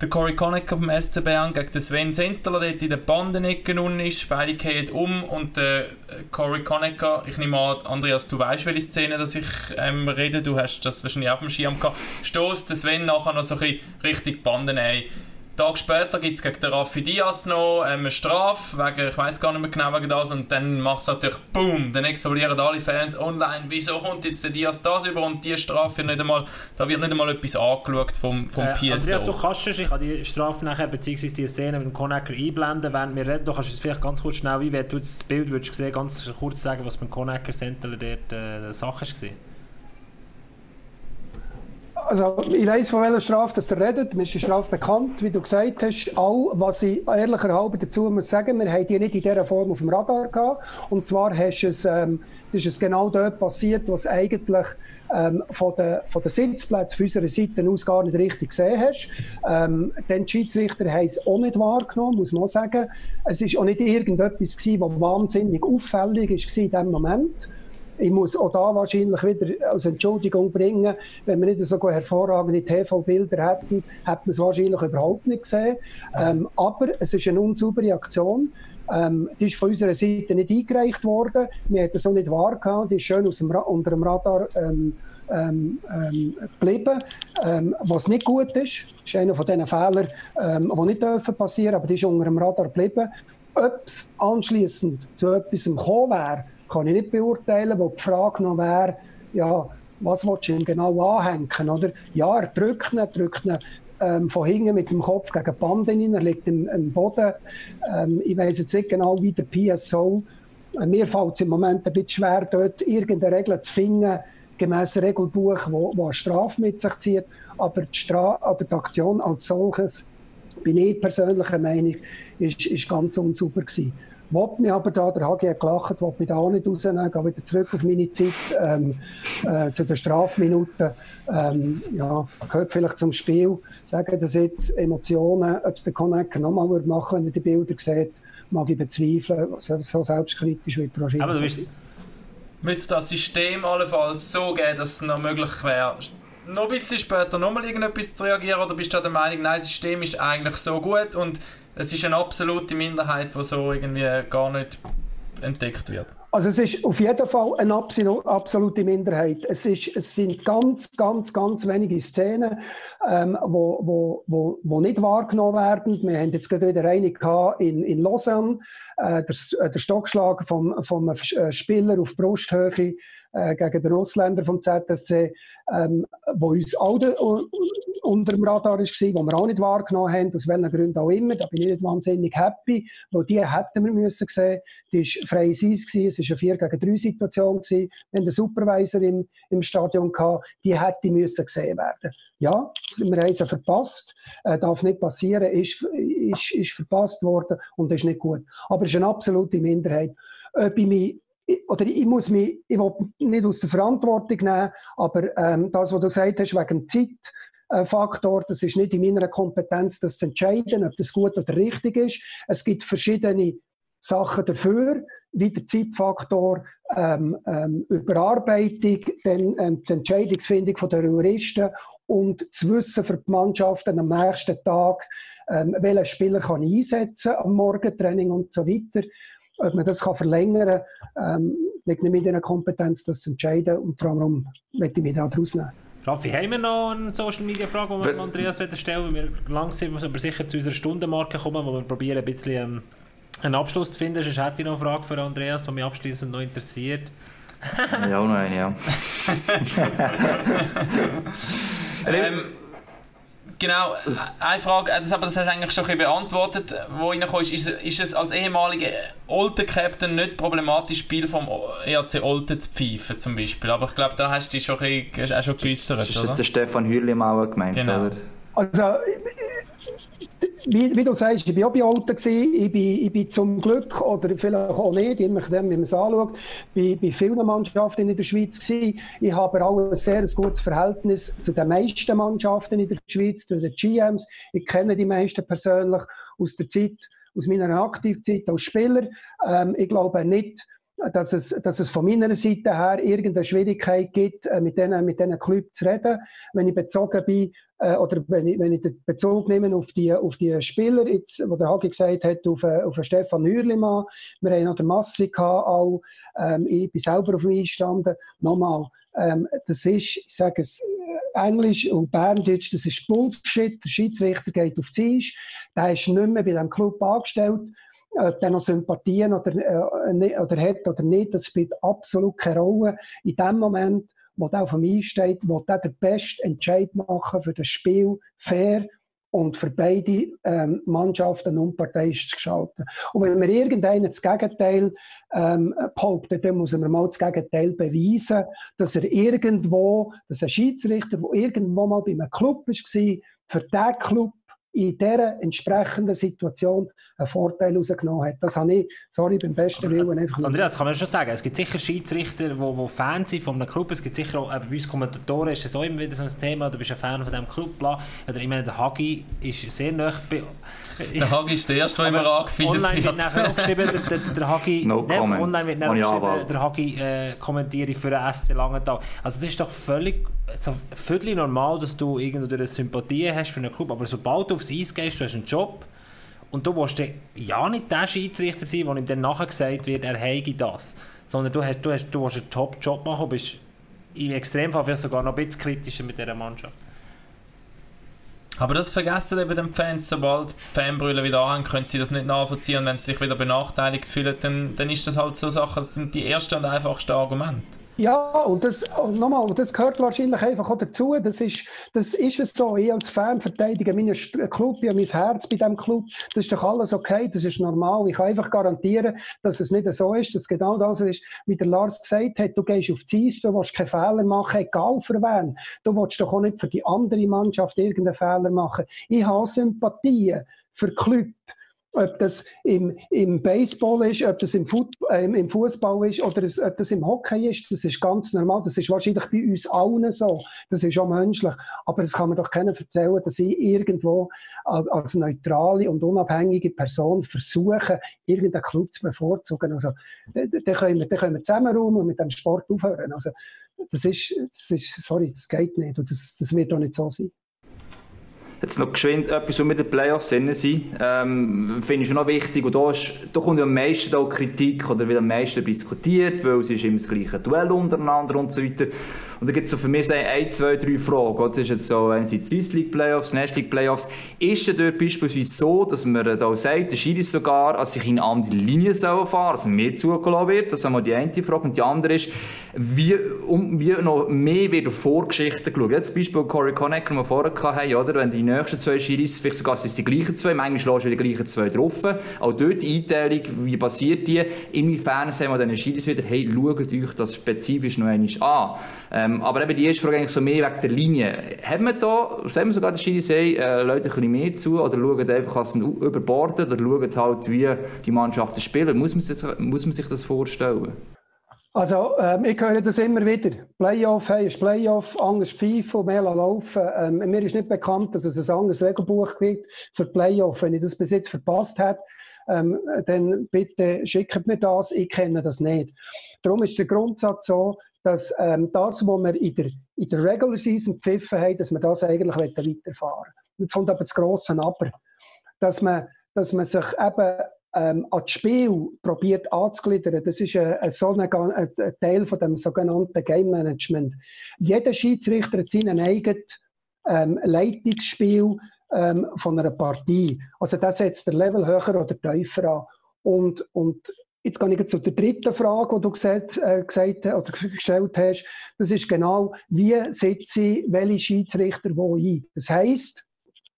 der Cory Conacher vom SCB an gegen den Sven Sentler, der in der Bandenecke unten ist. Beide gehen um und der äh, Cory Conacher, ich nehme an, Andreas, du weißt, welche Szene dass ich ähm, rede, du hast das wahrscheinlich auf dem Schirm gehabt, stoßt der Sven nachher noch so ein bisschen richtig Banden ein. Tag später gibt es gegen den Raffi Diaz noch ähm, eine Strafe, wegen, ich weiß gar nicht mehr genau wegen das, und dann macht es natürlich BOOM, dann explodieren alle Fans online, wieso kommt jetzt der Diaz das über und die Strafe nicht einmal, da wird nicht einmal etwas angeschaut vom, vom äh, PSO. Andreas, du kannst ich kann die Strafe nachher, beziehungsweise die Szene mit dem Konaker einblenden, während wir reden, du kannst jetzt vielleicht ganz kurz schnell, wie du das Bild würdest sehen, ganz kurz sagen, was beim Konaker Center dort äh, Sache war. Also, ich weiß von welcher Strafe das ihr redet. Mir ist die Strafe bekannt, wie du gesagt hast. All, was ich ehrlicherhalber dazu muss sagen, wir haben die nicht in dieser Form auf dem Radar gehabt. Und zwar hast es, ähm, ist es genau dort passiert, was eigentlich ähm, von den von der Sitzplätzen von unserer Seite aus gar nicht richtig gesehen hast. Ähm, den Schiedsrichter haben es auch nicht wahrgenommen, muss man auch sagen. Es war auch nicht irgendetwas gewesen, was wahnsinnig auffällig war in diesem Moment. Ich muss auch da wahrscheinlich wieder als Entschuldigung bringen, wenn wir nicht so hervorragende TV-Bilder hätten, hätte man es wahrscheinlich überhaupt nicht gesehen. Ähm, aber es ist eine unsaubere Aktion. Ähm, die ist von unserer Seite nicht eingereicht worden. Wir hätten es auch nicht wahrgehabt. Die ist schön dem unter dem Radar ähm, ähm, ähm, geblieben. Ähm, was nicht gut ist, ist einer von diesen Fehlern, ähm, die nicht dürfen passieren, aber die ist unter dem Radar geblieben. Ob es anschließend zu etwas gekommen wäre, kann ich nicht beurteilen, wo die Frage noch wäre, ja, was willst du ihm genau anhängen, oder? Ja, er drückt ihn, drückt ihn ähm, von hinten mit dem Kopf gegen die Band hin, er liegt im, im Boden. Ähm, ich weiß jetzt nicht genau, wie der PSO, äh, mir fällt es im Moment ein bisschen schwer, dort irgendeine Regel zu finden, gemäß Regelbuch, wo, wo eine Strafe mit sich zieht, aber die, Stra oder die Aktion als solches, bin ich persönlicher Meinung, ist, ist ganz unsauber gewesen. Wollte mich aber da, der Hagi hat gelacht, wollte mich da auch nicht rausnehmen, gehe wieder zurück auf meine Zeit, ähm, äh, zu den Strafminuten. Ähm, ja, gehört vielleicht zum Spiel. Sagen, dass jetzt Emotionen, ob es der Connect nochmal machen wenn er die Bilder sieht, mag ich bezweifeln, so, so selbstkritisch wie wahrscheinlich. Aber du bist Müsste das System allenfalls so geben, dass es noch möglich wäre, noch ein bisschen später nochmal irgendetwas zu reagieren oder bist du der Meinung, nein, das System ist eigentlich so gut und es ist eine absolute Minderheit, die so irgendwie gar nicht entdeckt wird. Also es ist auf jeden Fall eine absolute Minderheit. Es, ist, es sind ganz, ganz, ganz wenige Szenen, ähm, wo, wo, wo, wo nicht wahrgenommen werden. Wir haben jetzt gerade wieder eine in, in Lausanne, äh, der, der Stockschlag vom, vom äh, Spieler auf Brusthöhe äh, gegen den Ausländer vom ZSC, ähm, wo uns alle unter dem Radar war, wo wir auch nicht wahrgenommen haben, aus welchen Gründen auch immer. Da bin ich nicht wahnsinnig happy, weil die hätten wir müssen sehen. Die war frei Eis, es war eine 4 gegen 3 Situation. Wir haben einen Supervisor im, im Stadion gehabt, die hätte müssen gesehen werden. Ja, wir haben sie verpasst, äh, darf nicht passieren, ist, ist, ist verpasst worden und ist nicht gut. Aber es ist eine absolute Minderheit. Ob ich mich oder ich muss mich, ich will nicht aus der Verantwortung nehmen, aber ähm, das, was du gesagt hast, wegen Zeitfaktor, das ist nicht in meiner Kompetenz, das zu entscheiden, ob das gut oder richtig ist. Es gibt verschiedene Sachen dafür, wie der Zeitfaktor, ähm, ähm, Überarbeitung, dann ähm, die Entscheidungsfindung der Juristen und das Wissen für die Mannschaften am nächsten Tag, ähm, welchen Spieler kann ich einsetzen am Morgentraining und so weiter. Ob man das kann verlängern kann, ähm, liegt nicht in der Kompetenz, das zu entscheiden. Und darum möchte ich mich da daraus nehmen. Raffi, haben wir noch eine Social Media Frage, die wir Andreas stellen Wir langsam aber sicher zu unserer Stundenmarke kommen, wo wir probieren, ein bisschen ähm, einen Abschluss zu finden. Sonst hätte ich noch eine Frage für Andreas, die mich abschließend noch interessiert. ja, auch noch eine, ja. <laughs> <laughs> ähm, Genau, eine Frage, das, aber das hast du eigentlich schon ein beantwortet, wo reinkommt, ist, ist es als ehemaliger Olten-Captain nicht problematisch, Spiel vom ERC Olten zu pfeifen zum Beispiel? Aber ich glaube, da hast du dich schon, ein bisschen, auch schon geäußert, Ist das der Stefan Hürli mal gemeint, genau. oder? Also, wie, wie, du sagst, ich war auch bei Alten, ich bin, ich bin zum Glück, oder vielleicht auch nicht, je nachdem, man es anschaut, bei, bei vielen Mannschaften in der Schweiz gewesen. Ich habe auch ein sehr gutes Verhältnis zu den meisten Mannschaften in der Schweiz, zu den GMs. Ich kenne die meisten persönlich aus der Zeit, aus meiner Aktivzeit als Spieler. Ähm, ich glaube nicht, dass es, dass es von meiner Seite her irgendeine Schwierigkeit gibt, äh, mit diesen mit denen zu reden. Wenn ich bezogen bin, äh, oder wenn ich, wenn ich den Bezug nehme auf die, auf die Spieler, jetzt, wo der Hagi gesagt hat, auf, äh, auf Stefan Hürlimann, wir haben noch den Massi gehabt, auch, ähm, ich bin selber auf mich gestanden. Nochmal, ähm, das ist, ich sage es, Englisch und Berndeutsch, das ist Bullshit. Der Schiedsrichter geht auf die Tisch, der ist nicht mehr bei diesem Club angestellt ob der noch Sympathien oder, äh, oder hat oder nicht, das spielt absolut keine Rolle. In dem Moment, der auf dem Eis steht, will der den besten Entscheid machen für das Spiel fair und für beide ähm, Mannschaften unparteiisch zu gestalten. Und wenn wir irgendeinen das Gegenteil ähm, behauptet, dann muss man mal das Gegenteil beweisen, dass er irgendwo, dass ein Schiedsrichter, der irgendwo mal bei einem Club war, für diesen Club in dieser entsprechenden Situation einen Vorteil rausgenommen hat. Das habe ich, sorry, beim besten Willen einfach nicht. Andreas, kann man schon sagen, es gibt sicher Schiedsrichter, die, die Fans sind von einem Club, es gibt sicher auch, bei uns Kommentatoren ist es auch immer wieder so ein Thema, du bist ein Fan von diesem Club, bla. Oder ich meine, der Hagi ist sehr nah bei... Der Hagi ist der Erste, der immer angefeiert wird. Online wird nachher auch geschrieben, der, der, der Hagi... No ne, online wird nachher geschrieben, der Hagi äh, kommentiere für den SC Langenthal. Also das ist doch völlig, so völlig normal, dass du irgendwo eine Sympathie hast für einen Club, aber sobald du aufs Eis gehst, du hast einen Job, und du willst ja nicht der Schiedsrichter sein, wo ihm dann nachher gesagt wird, er heige das. Sondern du, hast, du, hast, du willst einen Top-Job machen und bist im Extremfall vielleicht sogar noch ein bisschen kritischer mit dieser Mannschaft. Aber das vergessen eben die Fans, sobald die Fanbrüllen wieder an, können sie das nicht nachvollziehen und wenn sie sich wieder benachteiligt fühlen, dann, dann ist das halt so Sachen, das sind die ersten und einfachsten Argumente. Ja, und das, nochmal, das gehört wahrscheinlich einfach auch dazu. Das ist, das ist es so. Ich als Fan verteidige meinen Club, habe mein Herz bei diesem Club. Das ist doch alles okay, das ist normal. Ich kann einfach garantieren, dass es nicht so ist, dass genau das ist, wie der Lars gesagt hat. Du gehst auf die Eis, du willst keine Fehler machen, egal für wen. Du willst doch auch nicht für die andere Mannschaft irgendeinen Fehler machen. Ich habe Sympathien für Club ob das im, im Baseball ist, ob das im, äh, im Fußball ist oder es, ob das im Hockey ist, das ist ganz normal. Das ist wahrscheinlich bei uns allen so. Das ist auch menschlich. Aber es kann mir doch keiner erzählen, dass ich irgendwo als, als, neutrale und unabhängige Person versuche, irgendeinen Club zu bevorzugen. Also, da können wir, da können wir zusammenräumen und mit dem Sport aufhören. Also, das ist, das ist, sorry, das geht nicht und das, das wird doch nicht so sein. Jetzt noch geschwind etwas, was mit den Playoffs sind. Ähm, finde ich schon noch wichtig. Und da, ist, da kommt am meisten auch Kritik oder wird am meisten diskutiert, weil es ist immer das gleiche Duell untereinander und so weiter. Und da gibt es so für mich so ein, zwei, drei Fragen. Das ist jetzt so einerseits Swiss League Playoffs, National League Playoffs. Ist es dort beispielsweise so, dass man da sagt, der Schiri sogar, als sich in eine andere Linie fahren soll, also mehr zugelassen wird? Das ist einmal die eine Frage. Und die andere ist, wie, um, wie noch mehr auf Vorgeschichten geschaut. Jetzt Beispiel Corey Connecker, den wir vorher hatten, oder? wenn die nächsten zwei Schiris, vielleicht sogar sind es die gleichen zwei, manchmal schlägst du die gleichen zwei drauf. Auch dort die Einteilung, wie passiert die? Inwiefern sagen wir diesen Schiris wieder, hey, schaut euch das spezifisch noch einmal an. Ähm, aber eben die erste Frage eigentlich so mehr wegen der Linie. Haben wir da, sagen wir sogar, der Schiri äh, Leute ein bisschen mehr zu oder schauen einfach als ein überborden oder schauen halt, wie die Mannschaften spielen? Muss man sich, muss man sich das vorstellen? Also, ähm, ich höre das immer wieder. Playoff, hey, ist Playoff, anders FIFA, mehr laufen. Ähm, mir ist nicht bekannt, dass es ein anderes Regelbuch gibt für Playoff. Wenn ich das bis jetzt verpasst habe, ähm, dann bitte schickt mir das. Ich kenne das nicht. Darum ist der Grundsatz so, dass ähm, das, was wir in der, in der Regular Season gepfiffen haben, dass wir das eigentlich weiterfahren Jetzt kommt aber das grosse Aber. Dass man, dass man sich eben ähm, an das Spiel probiert anzugliedern, das ist ein, ein, ein, Teil von dem sogenannten Game Management. Jeder Schiedsrichter hat seinen eigenen ähm, Leitungsspiel ähm, von einer Partie. Also das setzt der Level höher oder tiefer an. Und, und Jetzt gehe ich zu der dritten Frage, die du gesagt, äh, gesagt oder <laughs> gestellt hast. Das ist genau, wie setze ich welche Schiedsrichter wo ein? Das heisst,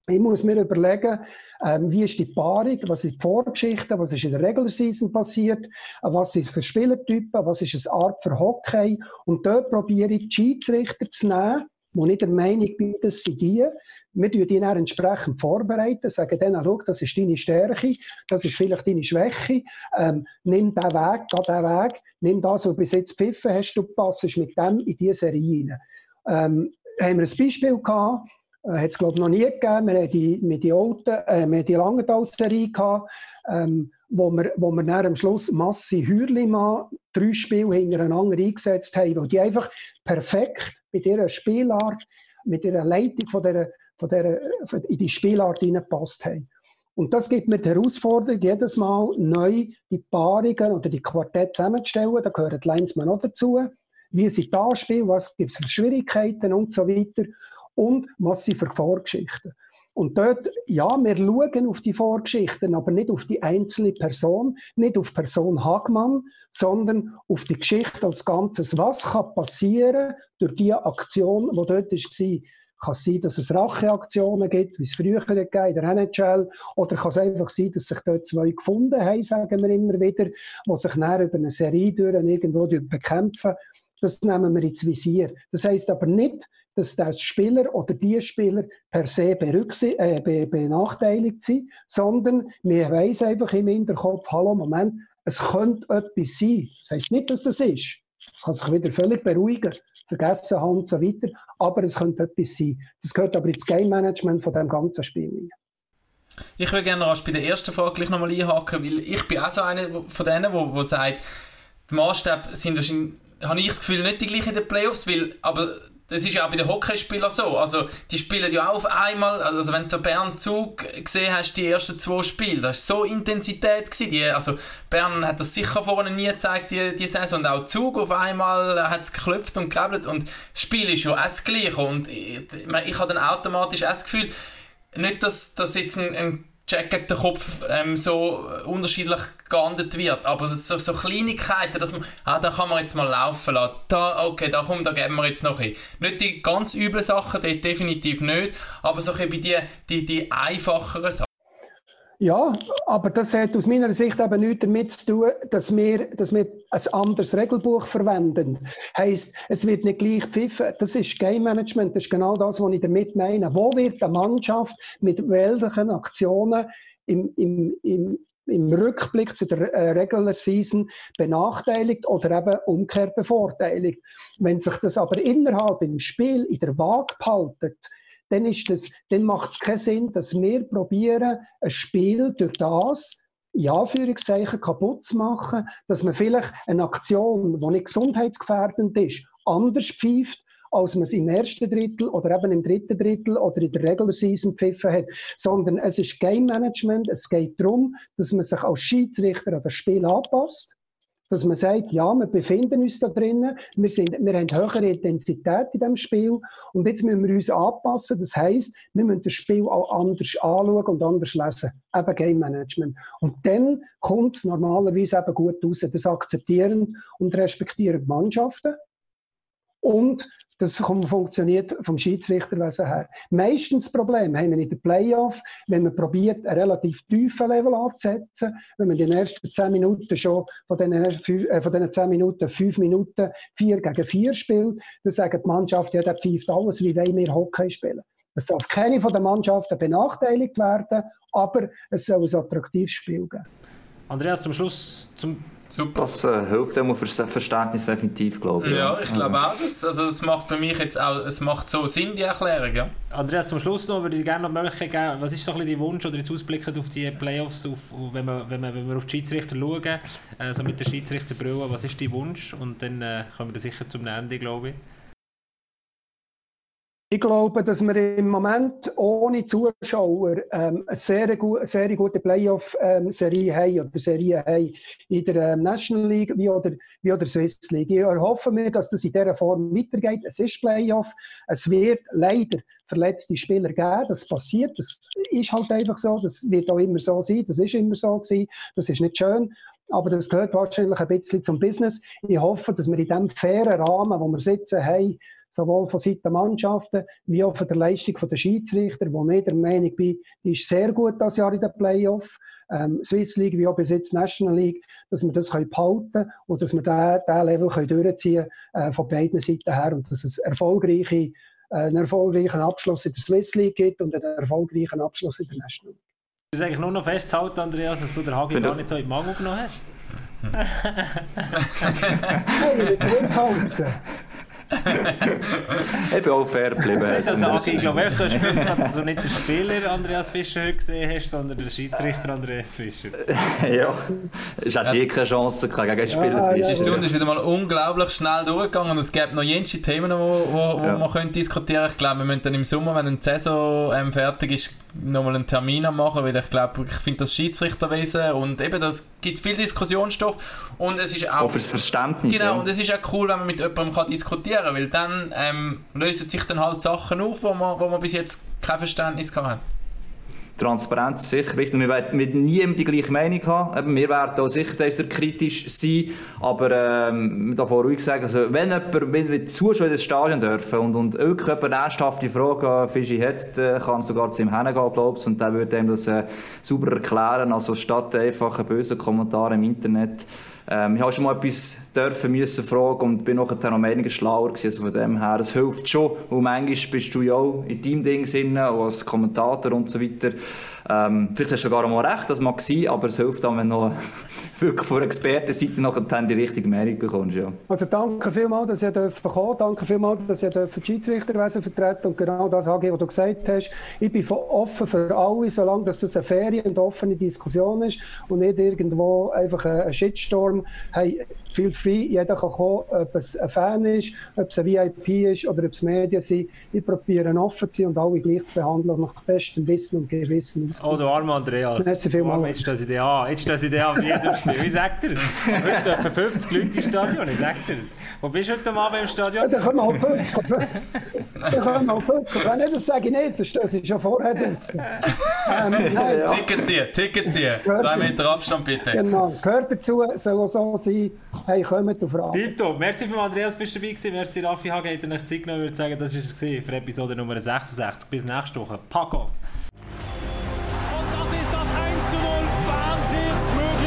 ich muss mir überlegen, ähm, wie ist die Paarung, was ist die Vorgeschichte, was ist in der Regular Season passiert, was ist für Spielertypen, was ist eine Art für Hockey. Und dort probiere ich, die Schiedsrichter zu nehmen, wo ich der Meinung bin, das sind die, wir tun die dann entsprechend vorbereiten, sagen dann, schau, das ist deine Stärke, das ist vielleicht deine Schwäche, ähm, nimm diesen Weg, geh diesen Weg, nimm das, was du bis jetzt pfiffen hast, du passest mit dem in diese Serie rein. Ähm, haben wir ein Beispiel gehabt, äh, hat es glaube ich noch nie gegeben, wir haben die, mit die, alten, äh, wir die Langenthal-Serie gehabt, ähm, wo wir, wo wir dann am Schluss Massi Hürlimann drei Spiele hintereinander eingesetzt haben, weil die einfach perfekt mit ihrer Spielart, mit ihrer Leitung von dieser, von dieser, in die Spielart hineingepasst haben. Und das gibt mir die Herausforderung, jedes Mal neu die Paarungen oder die Quartette zusammenzustellen. Da gehören die Linesmen auch dazu. Wie sie da spielen, was gibt es für Schwierigkeiten und so weiter. Und was sie für Vorgeschichten. Und dort, ja, wir schauen auf die Vorgeschichten, aber nicht auf die einzelne Person, nicht auf Person Hagmann, sondern auf die Geschichte als Ganzes. Was kann passieren durch die Aktion, die dort war? Kann es sein, dass es Racheaktionen gibt, wie es früher gegeben in der NHL, oder kann es einfach sein, dass sich dort zwei gefunden haben, sagen wir immer wieder, die sich dann über eine Serie durch irgendwo bekämpfen. Das nehmen wir ins Visier. Das heißt aber nicht, dass der Spieler oder die Spieler per se äh, be benachteiligt sind, sondern wir weiß einfach im Hinterkopf, hallo, Moment, es könnte etwas sein. Das heisst nicht, dass das ist. Es kann sich wieder völlig beruhigen, vergessen haben und so weiter, aber es könnte etwas sein. Das gehört aber ins Game Management von dem ganzen Spiel. Ich würde gerne rasch bei der ersten Frage gleich nochmal einhaken, weil ich bin auch so einer von denen, der sagt, die Maßstäbe sind wahrscheinlich, habe ich das Gefühl, nicht die gleichen in den Playoffs, weil, aber das ist ja auch bei den Hockeyspielern so. Also, die spielen ja auch auf einmal. Also, wenn du Bern Zug gesehen hast, die ersten zwei Spiele, das war so Intensität. Gewesen. Die, also, Bern hat das sicher vorne nie gezeigt, die, die Saison. Und auch Zug auf einmal hat es geklopft und gekrabbelt. Und das Spiel ist ja auch das Gleiche. Und ich, ich habe dann automatisch auch das Gefühl, nicht, dass, dass jetzt ein, ein Jack gegen den Kopf ähm, so unterschiedlich geahndet wird. Aber so, so Kleinigkeiten, dass man, ah, da kann man jetzt mal laufen lassen. Da, okay, da komm, da geben wir jetzt noch hin. Nicht die ganz üblen Sachen, die definitiv nicht, aber so ein die, die, die einfacheren Sachen. Ja, aber das hat aus meiner Sicht eben nichts damit zu tun, dass wir, dass wir ein anderes Regelbuch verwenden. Heißt, es wird nicht gleich pfiffen. Das ist Game Management. Das ist genau das, was ich damit meine. Wo wird eine Mannschaft mit welchen Aktionen im, im, im, im Rückblick zu der äh, Regular Season benachteiligt oder eben umgekehrt bevorteiligt. Wenn sich das aber innerhalb im Spiel in der Waage behaltet, dann, ist das, dann macht es keinen Sinn, dass wir probieren, ein Spiel durch das, ja, Anführungszeichen, kaputt zu machen, dass man vielleicht eine Aktion, die nicht gesundheitsgefährdend ist, anders pfeift, als man es im ersten Drittel oder eben im dritten Drittel oder in der Regular Season pfiffen hat, sondern es ist Game Management. Es geht darum, dass man sich als Schiedsrichter an das Spiel anpasst dass man sagt, ja, wir befinden uns da drinnen, wir, sind, wir haben höhere Intensität in dem Spiel und jetzt müssen wir uns anpassen. Das heißt, wir müssen das Spiel auch anders anschauen und anders lesen. Eben Game Management. Und dann kommt es normalerweise eben gut raus. Das akzeptieren und respektieren die Mannschaften. Und das funktioniert vom Schiedsrichterwesen her. Meistens das Problem haben wir in den Playoff, wenn man probiert, einen relativ tiefen Level abzusetzen, wenn man in den ersten 10 Minuten schon von diesen, äh, von diesen 10 Minuten 5 Minuten 4 gegen 4 spielt, dann sagen die Mannschaft, ja, der pfeift alles, wie wollen wir Hockey spielen. Es darf keine von den Mannschaften benachteiligt werden, aber es soll ein attraktives Spiel geben. Andreas, zum Schluss zum Super. Das äh, hilft auch fürs Verständnis definitiv, glaube ich. Ja, ich glaube also. auch. Das, also das macht für mich jetzt auch, es macht so Sinn, die Erklärung. Ja. Andreas, zum Schluss noch würde ich gerne noch die Möglichkeit geben, was ist so ein bisschen dein Wunsch oder jetzt ausblickend auf die Playoffs, auf, wenn, wir, wenn, wir, wenn wir auf die Schiedsrichter schauen, also mit der Schiedsrichterbrille, was ist dein Wunsch? Und dann äh, kommen wir sicher zum Ende, glaube ich. Ich glaube, dass wir im Moment ohne Zuschauer ähm, eine sehr, sehr gute Playoff-Serie haben oder Serie haben in der ähm, National League wie oder, wie oder Swiss League. Ich hoffe mir, dass das in dieser Form weitergeht. Es ist Playoff. Es wird leider verletzte Spieler geben. Das passiert. Das ist halt einfach so. Das wird auch immer so sein. Das ist immer so gewesen. Das ist nicht schön. Aber das gehört wahrscheinlich ein bisschen zum Business. Ich hoffe, dass wir in dem fairen Rahmen, wo wir sitzen, haben, sowohl von Seiten der Mannschaften wie auch von der Leistung der Schiedsrichter, wo ich der Meinung bin, die ist sehr gut das Jahr in den Playoff. Ähm, Swiss League wie auch bis jetzt National League, dass wir das können behalten und dass wir diesen Level können durchziehen können äh, von beiden Seiten her und dass es erfolgreiche einen erfolgreichen Abschluss in der Swiss League gibt und einen erfolgreichen Abschluss in der National League. Du sagst eigentlich nur noch festzuhalten, Andreas, dass du den Hagi gar nicht so in die Mangel genommen hast. <laughs> hey, zurückhalten. <laughs> ich bin auch fair geblieben. Also, ich glaube, gehört, dass du nicht den <laughs> Spieler Andreas Fischer heute gesehen hast, sondern den Schiedsrichter Andreas Fischer. <laughs> ja, es hat eh keine Chance gegen den Spieler Die Stunde ist wieder mal unglaublich schnell durchgegangen und es gibt noch jensche Themen, die wo, wo, wo ja. man könnte diskutieren Ich glaube, wir müssen dann im Sommer, wenn die Saison ähm, fertig ist, nochmal einen Termin machen, weil ich glaube, ich finde das Schiedsrichterwesen und eben, das gibt viel Diskussionsstoff und es ist auch... auch fürs Verständnis. Genau, ja. und es ist auch cool, wenn man mit jemandem kann diskutieren kann, weil dann ähm, lösen sich dann halt Sachen auf, wo man, wo man bis jetzt kein Verständnis hat. Transparenz sicher wichtig. Wir werden mit niemandem die gleiche Meinung haben. wir werden auch sicher kritisch sein, aber ähm, darf ruhig sagen, also, wenn jemand, wenn wir Zuschauer ins Stadion dürfen und, und irgendjemand ernsthafte Frage Fischi hat, äh, kann sogar zu ihm hingehen, glaubst und der würde ihm das äh, sauber erklären, also statt einfach böse Kommentare im Internet ähm, ich habe schon mal etwas dürfen müssen fragen und bin nachher noch einiges schlauer gewesen. Also von dem her, es hilft schon. Und manchmal bist du ja auch in deinem Ding drin, auch als Kommentator und so weiter. Ähm, vielleicht hast du sogar mal recht, das mag sein, aber es hilft dann, wenn du <laughs> wirklich von Expertenseite nachher die richtige Meinung bekommst. Ja. Also danke vielmals, dass ihr kommen. Danke vielmals, dass ihr dürfen Schiedsrichterwesen vertreten und genau das, Hagi, was du gesagt hast. Ich bin offen für alle, solange dass das eine faire und offene Diskussion ist und nicht irgendwo einfach ein Shitstorm. Hey, viel frei, jeder kann kommen, ob es ein Fan ist, ob es ein VIP ist oder ob es Medien sind. Ich probiere offen zu sein und alle gleich zu behandeln, nach bestem Wissen und Gewissen. Oh, du armer Andreas. Merci vielmals. Jetzt steht sie an. Jetzt steht sie an wie jedem Spiel. Wie sagt er es? Heute etwa 50 Leute im Stadion. Ich sag dir das. Wo bist du heute Abend im Stadion? Ja, können wir auch 50. dann können wir auch 50. Wenn nicht, das sage ich nicht. Das steht schon vorher draußen. <laughs> Ähm, ja. Ticket ziehen, Ticket ziehen. Zwei Meter Abstand bitte. Genau. Gehört dazu, soll auch so sein. Hey, kommt auf Rat. Tito, merci für Andreas, bist du dabei gewesen. Merci Raffi Hage, hat euch Zeit genommen. Ich würde sagen, das war es für Episode Nummer 66. Bis nächste Woche. Pack auf! Wahnsinnsmöglichkeit